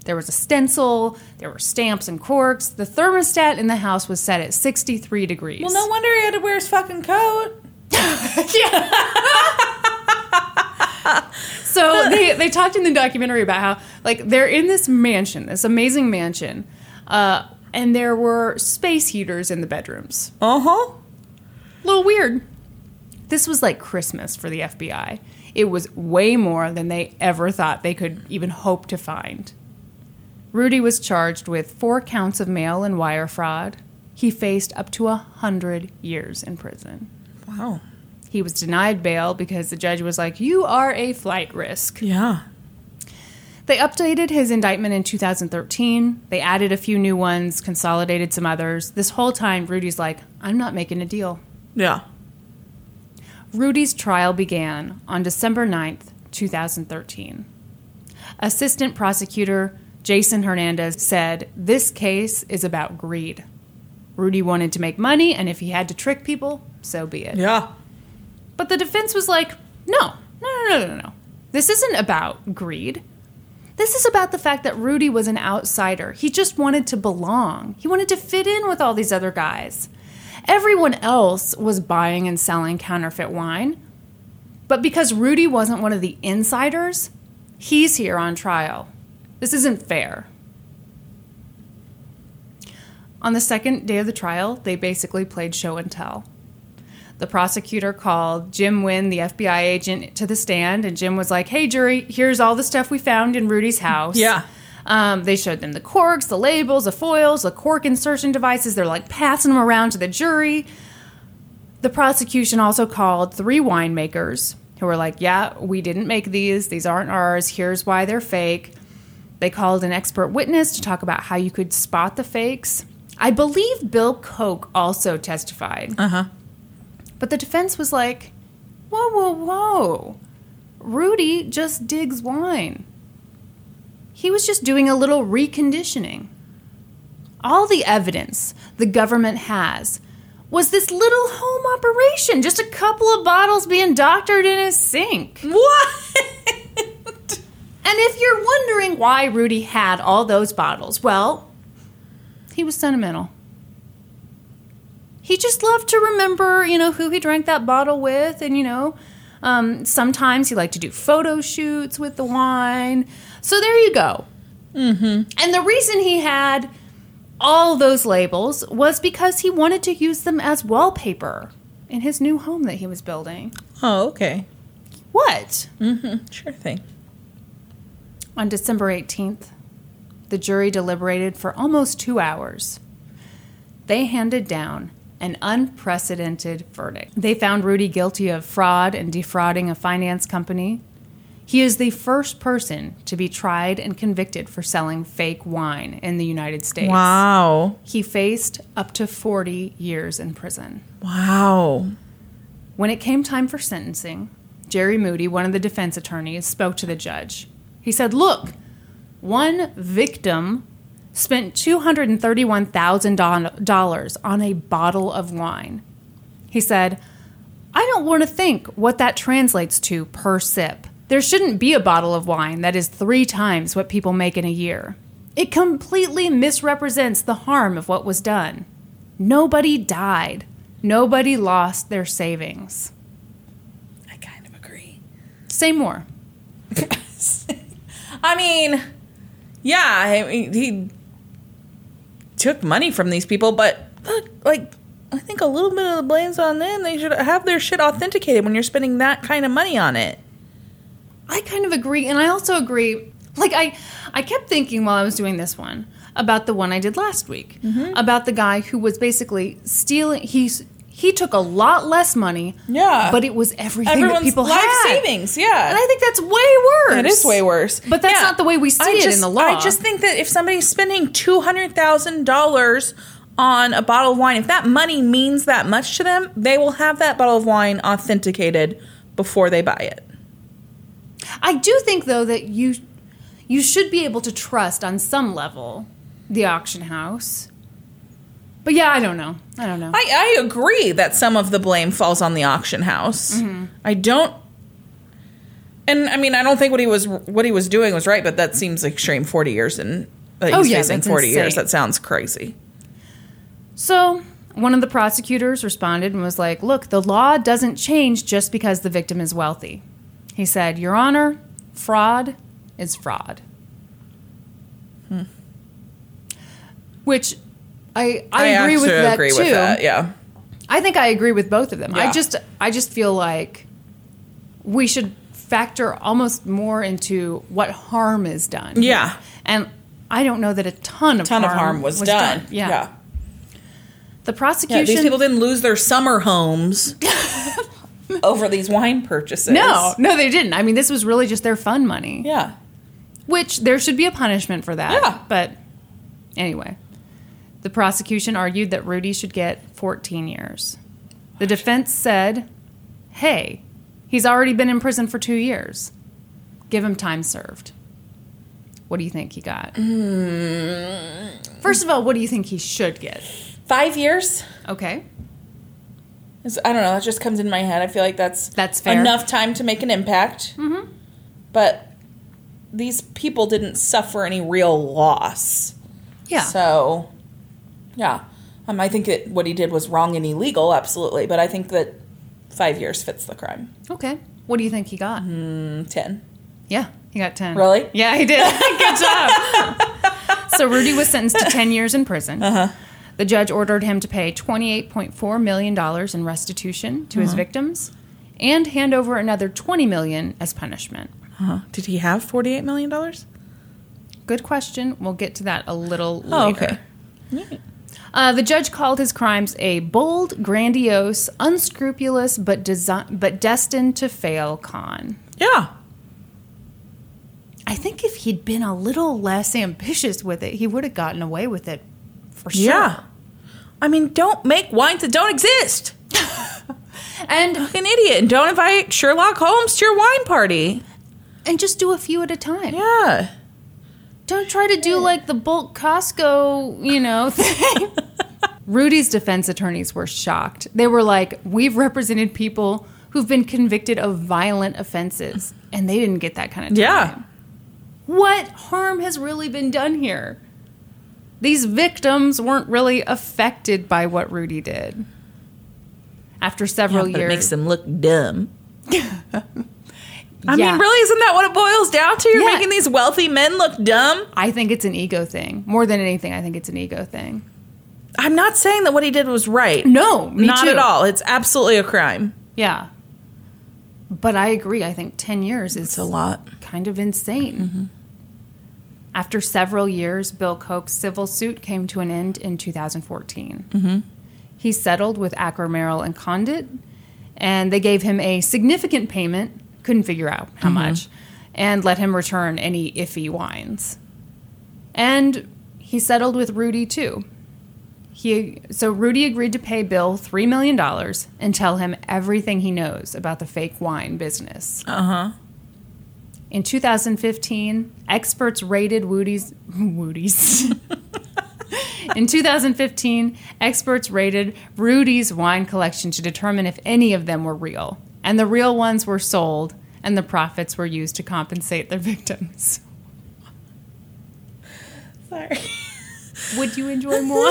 There was a stencil, there were stamps and corks. The thermostat in the house was set at 63 degrees. Well, no wonder he had to wear his fucking coat. So they, they talked in the documentary about how, like, they're in this mansion, this amazing mansion, uh, and there were space heaters in the bedrooms. Uh huh. A little weird. This was like Christmas for the FBI. It was way more than they ever thought they could even hope to find. Rudy was charged with four counts of mail and wire fraud. He faced up to a hundred years in prison. Wow. He was denied bail because the judge was like, You are a flight risk. Yeah. They updated his indictment in 2013. They added a few new ones, consolidated some others. This whole time, Rudy's like, I'm not making a deal. Yeah. Rudy's trial began on December 9th, 2013. Assistant prosecutor Jason Hernandez said, This case is about greed. Rudy wanted to make money, and if he had to trick people, so be it. Yeah. But the defense was like, No, no, no, no, no, no. This isn't about greed. This is about the fact that Rudy was an outsider. He just wanted to belong. He wanted to fit in with all these other guys. Everyone else was buying and selling counterfeit wine. But because Rudy wasn't one of the insiders, he's here on trial. This isn't fair. On the second day of the trial, they basically played show and tell. The prosecutor called Jim Wynne, the FBI agent, to the stand, and Jim was like, Hey, jury, here's all the stuff we found in Rudy's house. Yeah. Um, they showed them the corks, the labels, the foils, the cork insertion devices. They're like passing them around to the jury. The prosecution also called three winemakers who were like, Yeah, we didn't make these. These aren't ours. Here's why they're fake. They called an expert witness to talk about how you could spot the fakes. I believe Bill Koch also testified. Uh huh. But the defense was like, whoa, whoa, whoa. Rudy just digs wine. He was just doing a little reconditioning. All the evidence the government has was this little home operation, just a couple of bottles being doctored in his sink. What? And if you're wondering why Rudy had all those bottles, well, he was sentimental. He just loved to remember, you know, who he drank that bottle with, and you know, um, sometimes he liked to do photo shoots with the wine. So there you go. Mm-hmm. And the reason he had all those labels was because he wanted to use them as wallpaper in his new home that he was building. oh, okay. What? Mm-hmm. Sure thing. On December 18th, the jury deliberated for almost two hours. They handed down an unprecedented verdict. They found Rudy guilty of fraud and defrauding a finance company. He is the first person to be tried and convicted for selling fake wine in the United States. Wow. He faced up to 40 years in prison. Wow. When it came time for sentencing, Jerry Mooney, one of the defense attorneys, spoke to the judge. He said, Look, one victim spent $231,000 on a bottle of wine. He said, I don't want to think what that translates to per sip. There shouldn't be a bottle of wine that is three times what people make in a year. It completely misrepresents the harm of what was done. Nobody died. Nobody lost their savings. I kind of agree. Say more. I mean, yeah, I mean, he took money from these people, but look, like, I think a little bit of the blame's on them. They should have their shit authenticated when you're spending that kind of money on it. I kind of agree, and I also agree. Like I, I kept thinking while I was doing this one about the one I did last week mm-hmm. about the guy who was basically stealing. He's he took a lot less money. Yeah. but it was everything Everyone's that people life had. savings, yeah. and I think that's way worse. It is way worse. But that's not the way we see I it in the law. I just think that if somebody's spending two hundred thousand dollars on a bottle of wine, if that money means that much to them, they will have that bottle of wine authenticated before they buy it. I do think though that you you should be able to trust on some level the auction house. But yeah, I don't know. I don't know. I, I agree that some of the blame falls on the auction house. Mm-hmm. I don't. And I mean, I don't think what he was what he was doing was right, but that seems extreme. Forty years and that Oh, he's yeah, facing forty years. That sounds crazy. So, one of the prosecutors responded and was like, Look, the law doesn't change just because the victim is wealthy. He said, Your Honor, fraud is fraud. Hmm. Which I, I, agree with that agree too. with that. Yeah. I think I agree with both of them. I just I just feel like we should factor almost more into what harm is done. Yeah. And I don't know that a ton of ton harm of harm was, done. Yeah. yeah. The Yeah, prosecution these people didn't lose their summer homes over these wine purchases. No, no, they didn't. I mean, this was really just their fun money. Yeah. Which there should be a punishment for that. Yeah. But anyway, the prosecution argued that Rudy should get 14 years. The defense said, hey, he's already been in prison for two years. Give him time served. What do you think he got? First of all, what do you think he should get? Five years? Okay. I don't know. That just comes in my head. I feel like that's That's fair. enough time to make an impact. Mm-hmm. But these people didn't suffer any real loss. Yeah. So, yeah. Um, I think that what he did was wrong and illegal, absolutely. But I think that five years fits the crime. okay. What do you think he got? Mm, Ten. Yeah, he got 10. Really? Yeah, he did. Good job. so Rudy was sentenced to 10 years in prison. Uh-huh. The judge ordered him to pay $28.4 million in restitution to his victims and hand over another 20 million as punishment. Uh-huh. Did he have forty-eight million dollars? Good question. We'll get to that a little later. Oh, okay. Uh, the judge called his crimes a bold, grandiose, unscrupulous, but, desi- but destined to fail con. Yeah. I think if he'd been a little less ambitious with it, he would have gotten away with it for sure. Yeah. I mean, don't make wines that don't exist. And an idiot. And don't invite Sherlock Holmes to your wine party. and just do a few at a time. Yeah. Don't try to do like the bulk Costco, you know, thing. Rudy's defense attorneys were shocked. They were like, "We've represented people who've been convicted of violent offenses, and they didn't get that kind of time. Yeah. What harm has really been done here? These victims weren't really affected by what Rudy did. After several Yeah, years, it makes them look dumb. I Yeah. mean, really, isn't that what it boils down to? You're Yeah. making these wealthy men look dumb? I think it's an ego thing. More than anything, I think it's an ego thing. I'm not saying that what he did was right. No, not too. at all. It's absolutely a crime. Yeah. But I agree. I think 10 years is It's a lot. kind of insane. Mm-hmm. After several years, Bill Koch's civil suit came to an end in 2014. Mm-hmm. He settled with Acker Merrall and Condit, and they gave him a significant payment, couldn't figure out how much, and let him return any iffy wines. And he settled with Rudy too. He so Rudy agreed to pay Bill three million dollars and tell him everything he knows about the fake wine business. Uh huh. In 2015, experts rated Woody's Woody's. In 2015, experts rated Rudy's wine collection to determine if any of them were real, and the real ones were sold, and the profits were used to compensate their victims. Sorry. Would you enjoy more?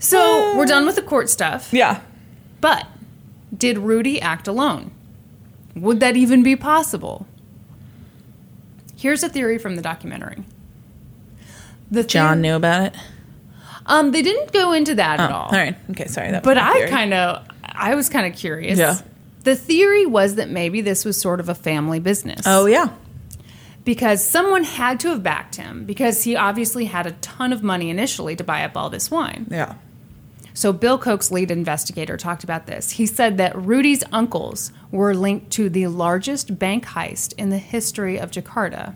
so we're done with the court stuff. Yeah. But did Rudy act alone? Would that even be possible? Here's a theory from the documentary. The John theor- knew about it. Um, they didn't go into that Oh, at all. all right. Okay, sorry. That But I kind of, I was kind of curious. Yeah. The theory was that maybe this was sort of a family business. Oh, yeah. because someone had to have backed him because he obviously had a ton of money initially to buy up all this wine. Yeah. So Bill Koch's lead investigator talked about this. He said that Rudy's uncles were linked to the largest bank heist in the history of Jakarta.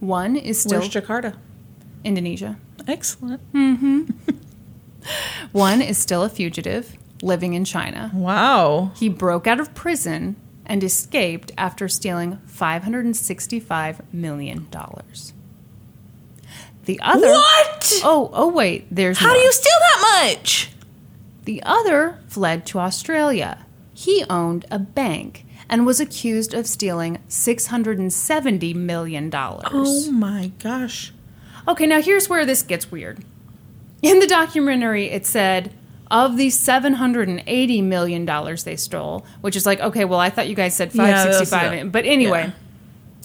One is still Where's Jakarta? Indonesia. Excellent. Mm-hmm. One is still a fugitive living in China. Wow. He broke out of prison and escaped after stealing $565 million. The other What? Oh, oh wait, there's How do you steal that much? The other fled to Australia. He owned a bank and was accused of stealing $670 million. Oh my gosh. Okay, now here's where this gets weird. In the documentary, it said of the $780 million they stole, which is like, okay, well, I thought you guys said Yeah, that's 565 not- But anyway,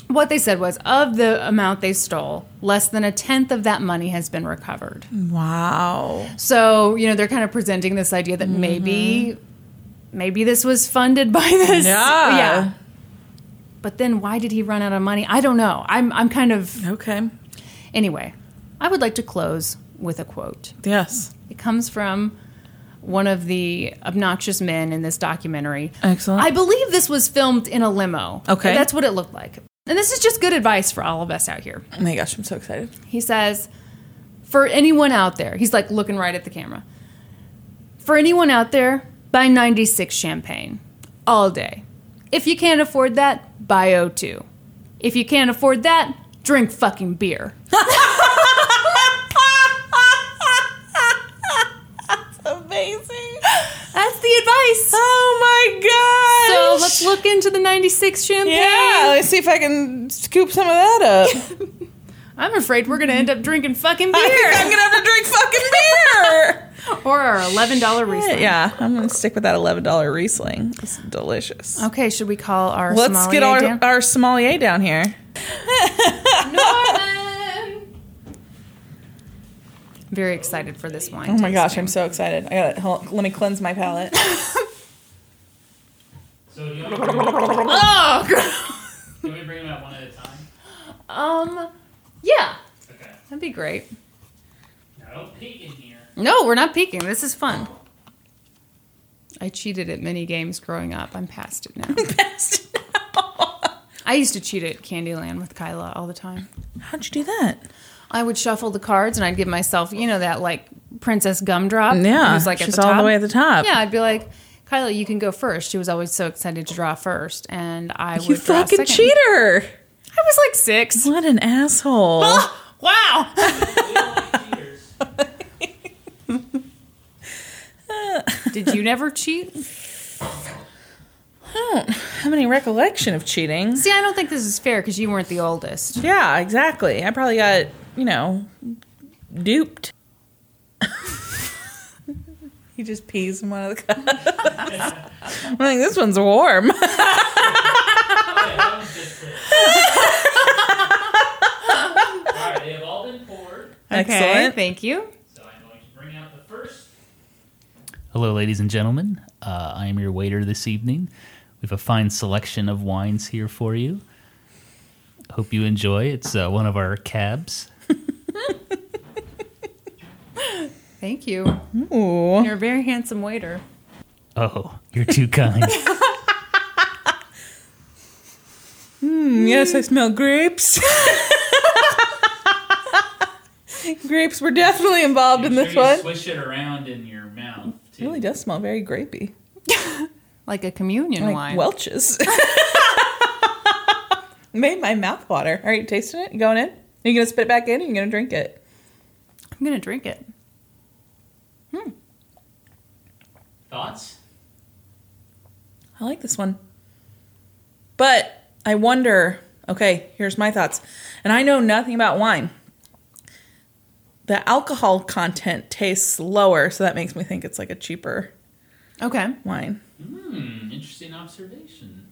what they said was of the amount they stole, less than a tenth of that money has been recovered. Wow. So, you know, they're kind of presenting this idea that mm-hmm. maybe maybe this was funded by this. Yeah. Yeah. But then why did he run out of money? I don't know. I'm I'm kind of Okay. Anyway. I would like to close with a quote. Yes. It comes from one of the obnoxious men in this documentary. Excellent. I believe this was filmed in a limo. Okay. That's what it looked like. And this is just good advice for all of us out here. oh my gosh, I'm so excited. He says, for anyone out there, he's like looking right at the camera. For anyone out there, buy 96 champagne all day. If you can't afford that, buy O2. If you can't afford that, drink fucking beer. Amazing. That's the advice. Oh my god. So let's look into the 96 champagne. Yeah, let's see if I can scoop some of that up. I'm afraid we're going to end up drinking fucking I think I'm gonna have to drink fucking beer. or our $11 Riesling. yeah, I'm gonna stick with that eleven dollar Riesling. It's delicious. Okay, should we call our Let's sommelier get our, down? our sommelier down here. Norman! Very excited for this wine. Oh my gosh, tasting. I'm so excited. I got it. Let me cleanse my palate. So do you want to bring, them- Oh, can we bring them out one at a time? Um, yeah, Okay. that'd be great. Now don't peek in here. No, we're not peeking. This is fun. I cheated at many games growing up. I'm past it now. past it now. I used to cheat at Candyland with Kyla all the time. How'd you do that? I would shuffle the cards and I'd give myself, you know, that like princess gumdrop. Yeah, who's like at she's the all top. the way at the top. Yeah, I'd be like, Kyla, you can go first. She was always so excited to draw first, and I You would draw fucking second. cheater! I was like six. What an asshole! Ah, wow. We don't like cheaters. Did you never cheat? I don't have any recollection of cheating. See, I don't think this is fair because you weren't the oldest. Yeah, exactly. I probably got you know duped. he just pees in one of the cups. I'm like, this one's warm. Okay, that was just it. All right, they have all been poured, Okay, Excellent. thank you. so I'm going to bring out the first. Hello, ladies and gentlemen. Uh, I am your waiter this evening. We have a fine selection of wines here for you. Hope you enjoy. It's uh, one of our cabs. Thank you. Ooh. You're a very handsome waiter. Oh, you're too kind. Mm, yes, I smell grapes. grapes were definitely involved in this one. Swish it around in your mouth. It really does smell very grapey. Like a communion Like wine. Welch's. Made my mouth water. Are you tasting it? You going in? Are you gonna spit it back in? Or are you gonna drink it? I'm gonna drink it. Hmm. Thoughts? I like this one. But I wonder, okay, here's my thoughts. And I know nothing about wine. The alcohol content tastes lower, so that makes me think it's like a cheaper Okay. wine. Hmm, interesting observation.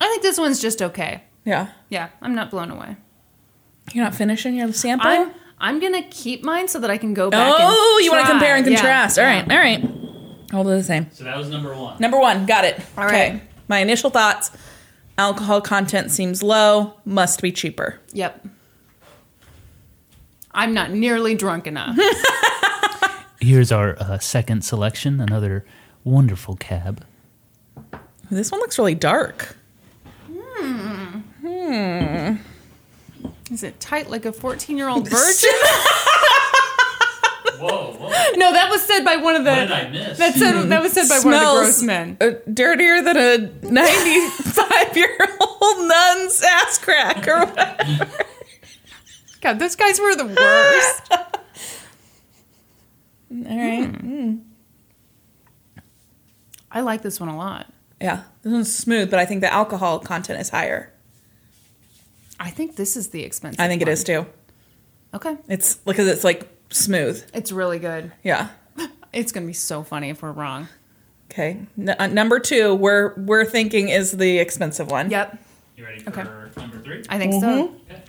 I think this one's just okay. Yeah. Yeah, I'm not blown away. You're not finishing your sample? I'm I'm gonna keep mine so that I can go back. oh, and you want to compare and contrast. All yeah. right, all right. I'll the same. So that was number one. Number one, got it. All okay. right. My initial thoughts alcohol content seems low, must be cheaper. Yep. I'm not nearly drunk enough. Here's our uh, second selection, another wonderful cab. This one looks really dark. Hmm. Hmm. Is it tight like a 14 year old virgin? Whoa, whoa. no, that was said by one of the. What did I miss? That said that was said by one of the gross men. uh, dirtier than a 95 year old nun's ass crack or whatever. God, those guys were the worst. All right. I like this one a lot. Yeah, this one's smooth, but I think the alcohol content is higher. I think this is the expensive. One. I think it one. is too. Okay, It's because it's like smooth. it's really good. Yeah. It's gonna be so funny if we're wrong. Okay. N- uh, number two, we're we're thinking is the expensive one. Yep, You ready for Okay. number three? I think so. Mm-hmm. Okay.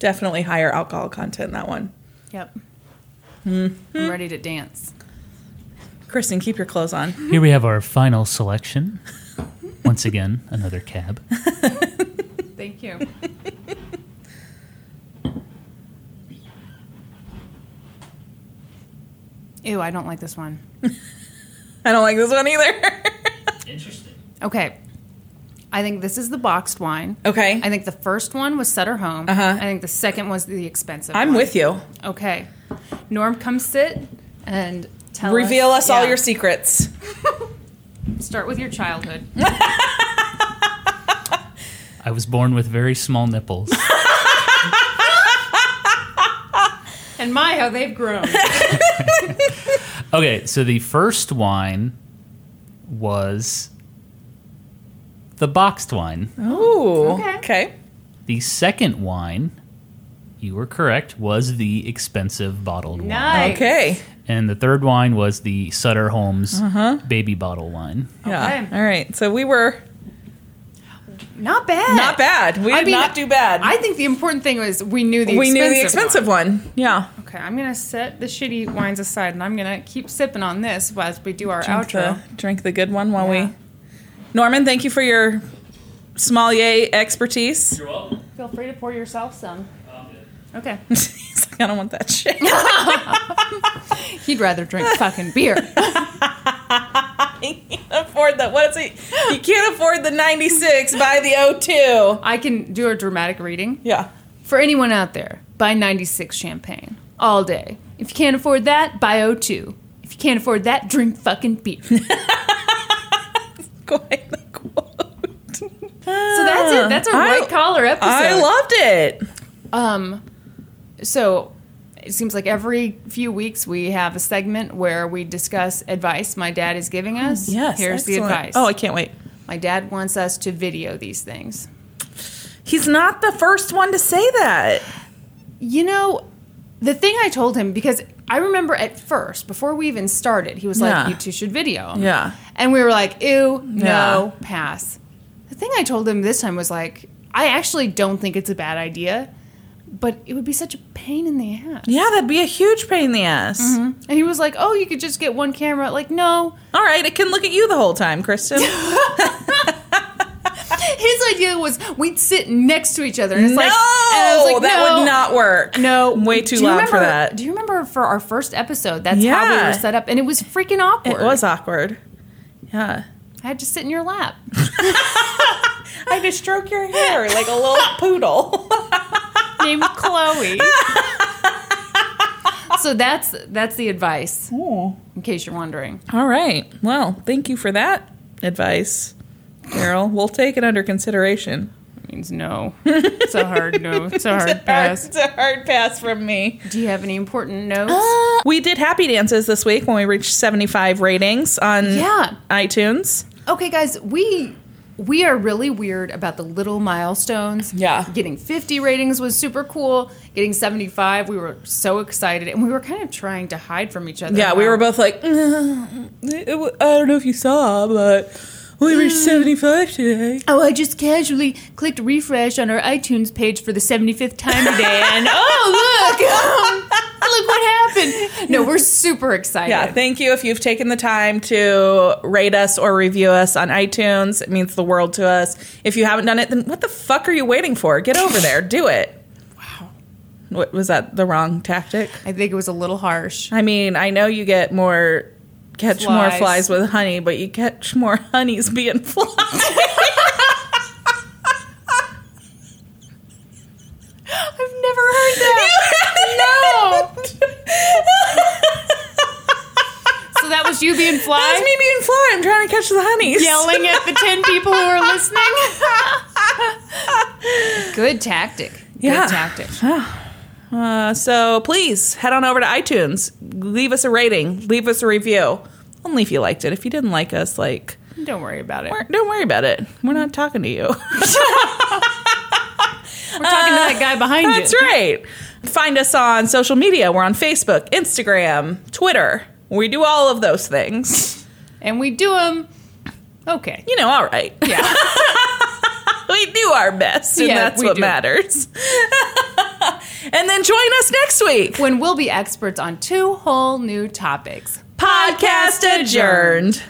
Definitely higher alcohol content in that one. Yep. Mm-hmm. I'm ready to dance. Kristen, keep your clothes on. Here we have our final selection. Once again, another cab. Thank you. Ew, I don't like this one. I don't like this one either. Interesting. Okay. I think this is the boxed wine. okay. I think the first one was Sutter Home. Uh-huh. I think the second was the expensive I'm one. with you. Okay. Norm, come sit and tell Reveal us all yeah. your secrets. Start with your childhood. I was born with very small nipples. And my, how they've grown. Okay, so the first wine was the boxed wine. Ooh. Okay. Okay. The second wine, you were correct, was the expensive bottled wine. Nice. Okay. And the third wine was the Sutter Homes Uh-huh. baby bottle wine. Yeah. Okay. All right. So we were Not bad. not bad. We I did mean, not do bad. I think the important thing was we knew the we expensive knew the expensive one. Yeah. Okay, I'm gonna set the shitty wines aside, and I'm gonna keep sipping on this as we do our Drink outro. the, drink the good one while Yeah. we. Norman, thank you for your sommelier expertise. You're welcome. Feel free to pour yourself some. Okay. I don't want that shit. He'd rather drink fucking beer. He can't afford that. What is it? He can't afford the 96, buy the 02. I can do a dramatic reading. Yeah. For anyone out there, buy 96 champagne all day. If you can't afford that, buy O2. If you can't afford that, drink fucking beer. so Quite the quote. that's it. That's a I- white collar episode. I loved it. Um, so it seems like every few weeks we have a segment where we discuss advice my dad is giving oh, us. Yes. Here's the advice. Oh, I can't wait. my dad wants us to video these things. He's not the first one to say that. You know, the thing I told him because I remember at first before we even started, he was Yeah. like, "You two should video." 'em." Yeah. and we were like, "Ew, no, Yeah. pass." The thing I told him this time was like, "I actually don't think it's a bad idea." But it would be such a pain in the ass. Yeah, that'd be a huge pain in the ass. Mm-hmm. And he was like, "Oh, you could just get one camera." Like, no. All right, it can look at you the whole time, Kristen. His idea was we'd sit next to each other. And it's no, like, and I was like, that no, would not work. No, way too loud for remember- that. Do you remember for our first episode? That's how we were set up, and it was freaking awkward. It was awkward. Yeah. I had to sit in your lap. I had to stroke your hair like a little poodle. Named Chloe. so that's that's the advice, in case you're wondering. All right. Well, thank you for that advice, Carol. We'll take it under consideration. It means no. It's a hard no. It's a hard pass. It's a hard pass from me. Do you have any important notes? Uh, we did happy dances this week when we reached 75 ratings on Yeah. iTunes. Okay, guys, we we are really weird about the little milestones. Yeah. Getting 50 ratings was super cool. Getting 75, we were so excited, and we were kind of trying to hide from each other. Yeah, we were both like, "Mm, I don't know if you saw, but we mm. reached 75 today. Oh, I just casually clicked refresh on our iTunes page for the 75th time today, and oh, look! look what happened! No, we're super excited. Yeah, thank you if you've taken the time to rate us or review us on iTunes. It means the world to us. If you haven't done it, then what the fuck are you waiting for? Get over there, do it. Wow. What was that the wrong tactic? I think it was a little harsh. I mean, I know you get more catch more Flies. flies with honey, but you catch more honeys being flies. I've never heard that. no. So that was you being fly, me being fly. I'm trying to catch the honeys. yelling at the 10 people who are listening. Good tactic. Good Yeah. tactic. Uh, so please head on over to iTunes, leave us a rating, leave us a review. Only if you liked it. If you didn't like us, like Don't worry about it. don't worry about it. We're not talking to you. We're talking to that guy behind you. That's right. Find us on social media. We're on Facebook, Instagram, Twitter. We do all of those things. And we do them okay. You know, all right. Yeah. we do our best, and Yeah, that's what do. matters. and then join us next week. when we'll be experts on two whole new topics. Podcast adjourned.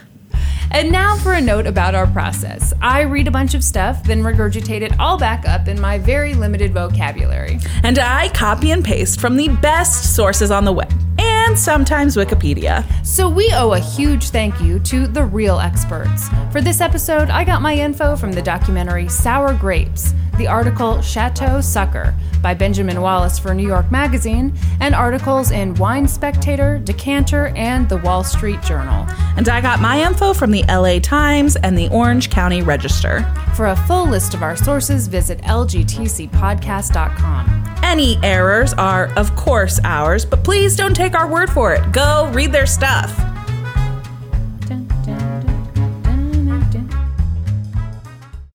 And now for a note about our process. I read a bunch of stuff, then regurgitate it all back up in my very limited vocabulary. And I copy and paste from the best sources on the web, and sometimes Wikipedia. So we owe a huge thank you to the real experts. For this episode, I got my info from the documentary Sour Grapes, the article Chateau Sucker by Benjamin Wallace for New York Magazine, and articles in Wine Spectator, Decanter, and the Wall Street Journal. And I got my info from the LA Times and the Orange County Register. For a full list of our sources, visit lgtcpodcast.com. Any errors are, of course, ours, but please don't take word for it. Go read their stuff.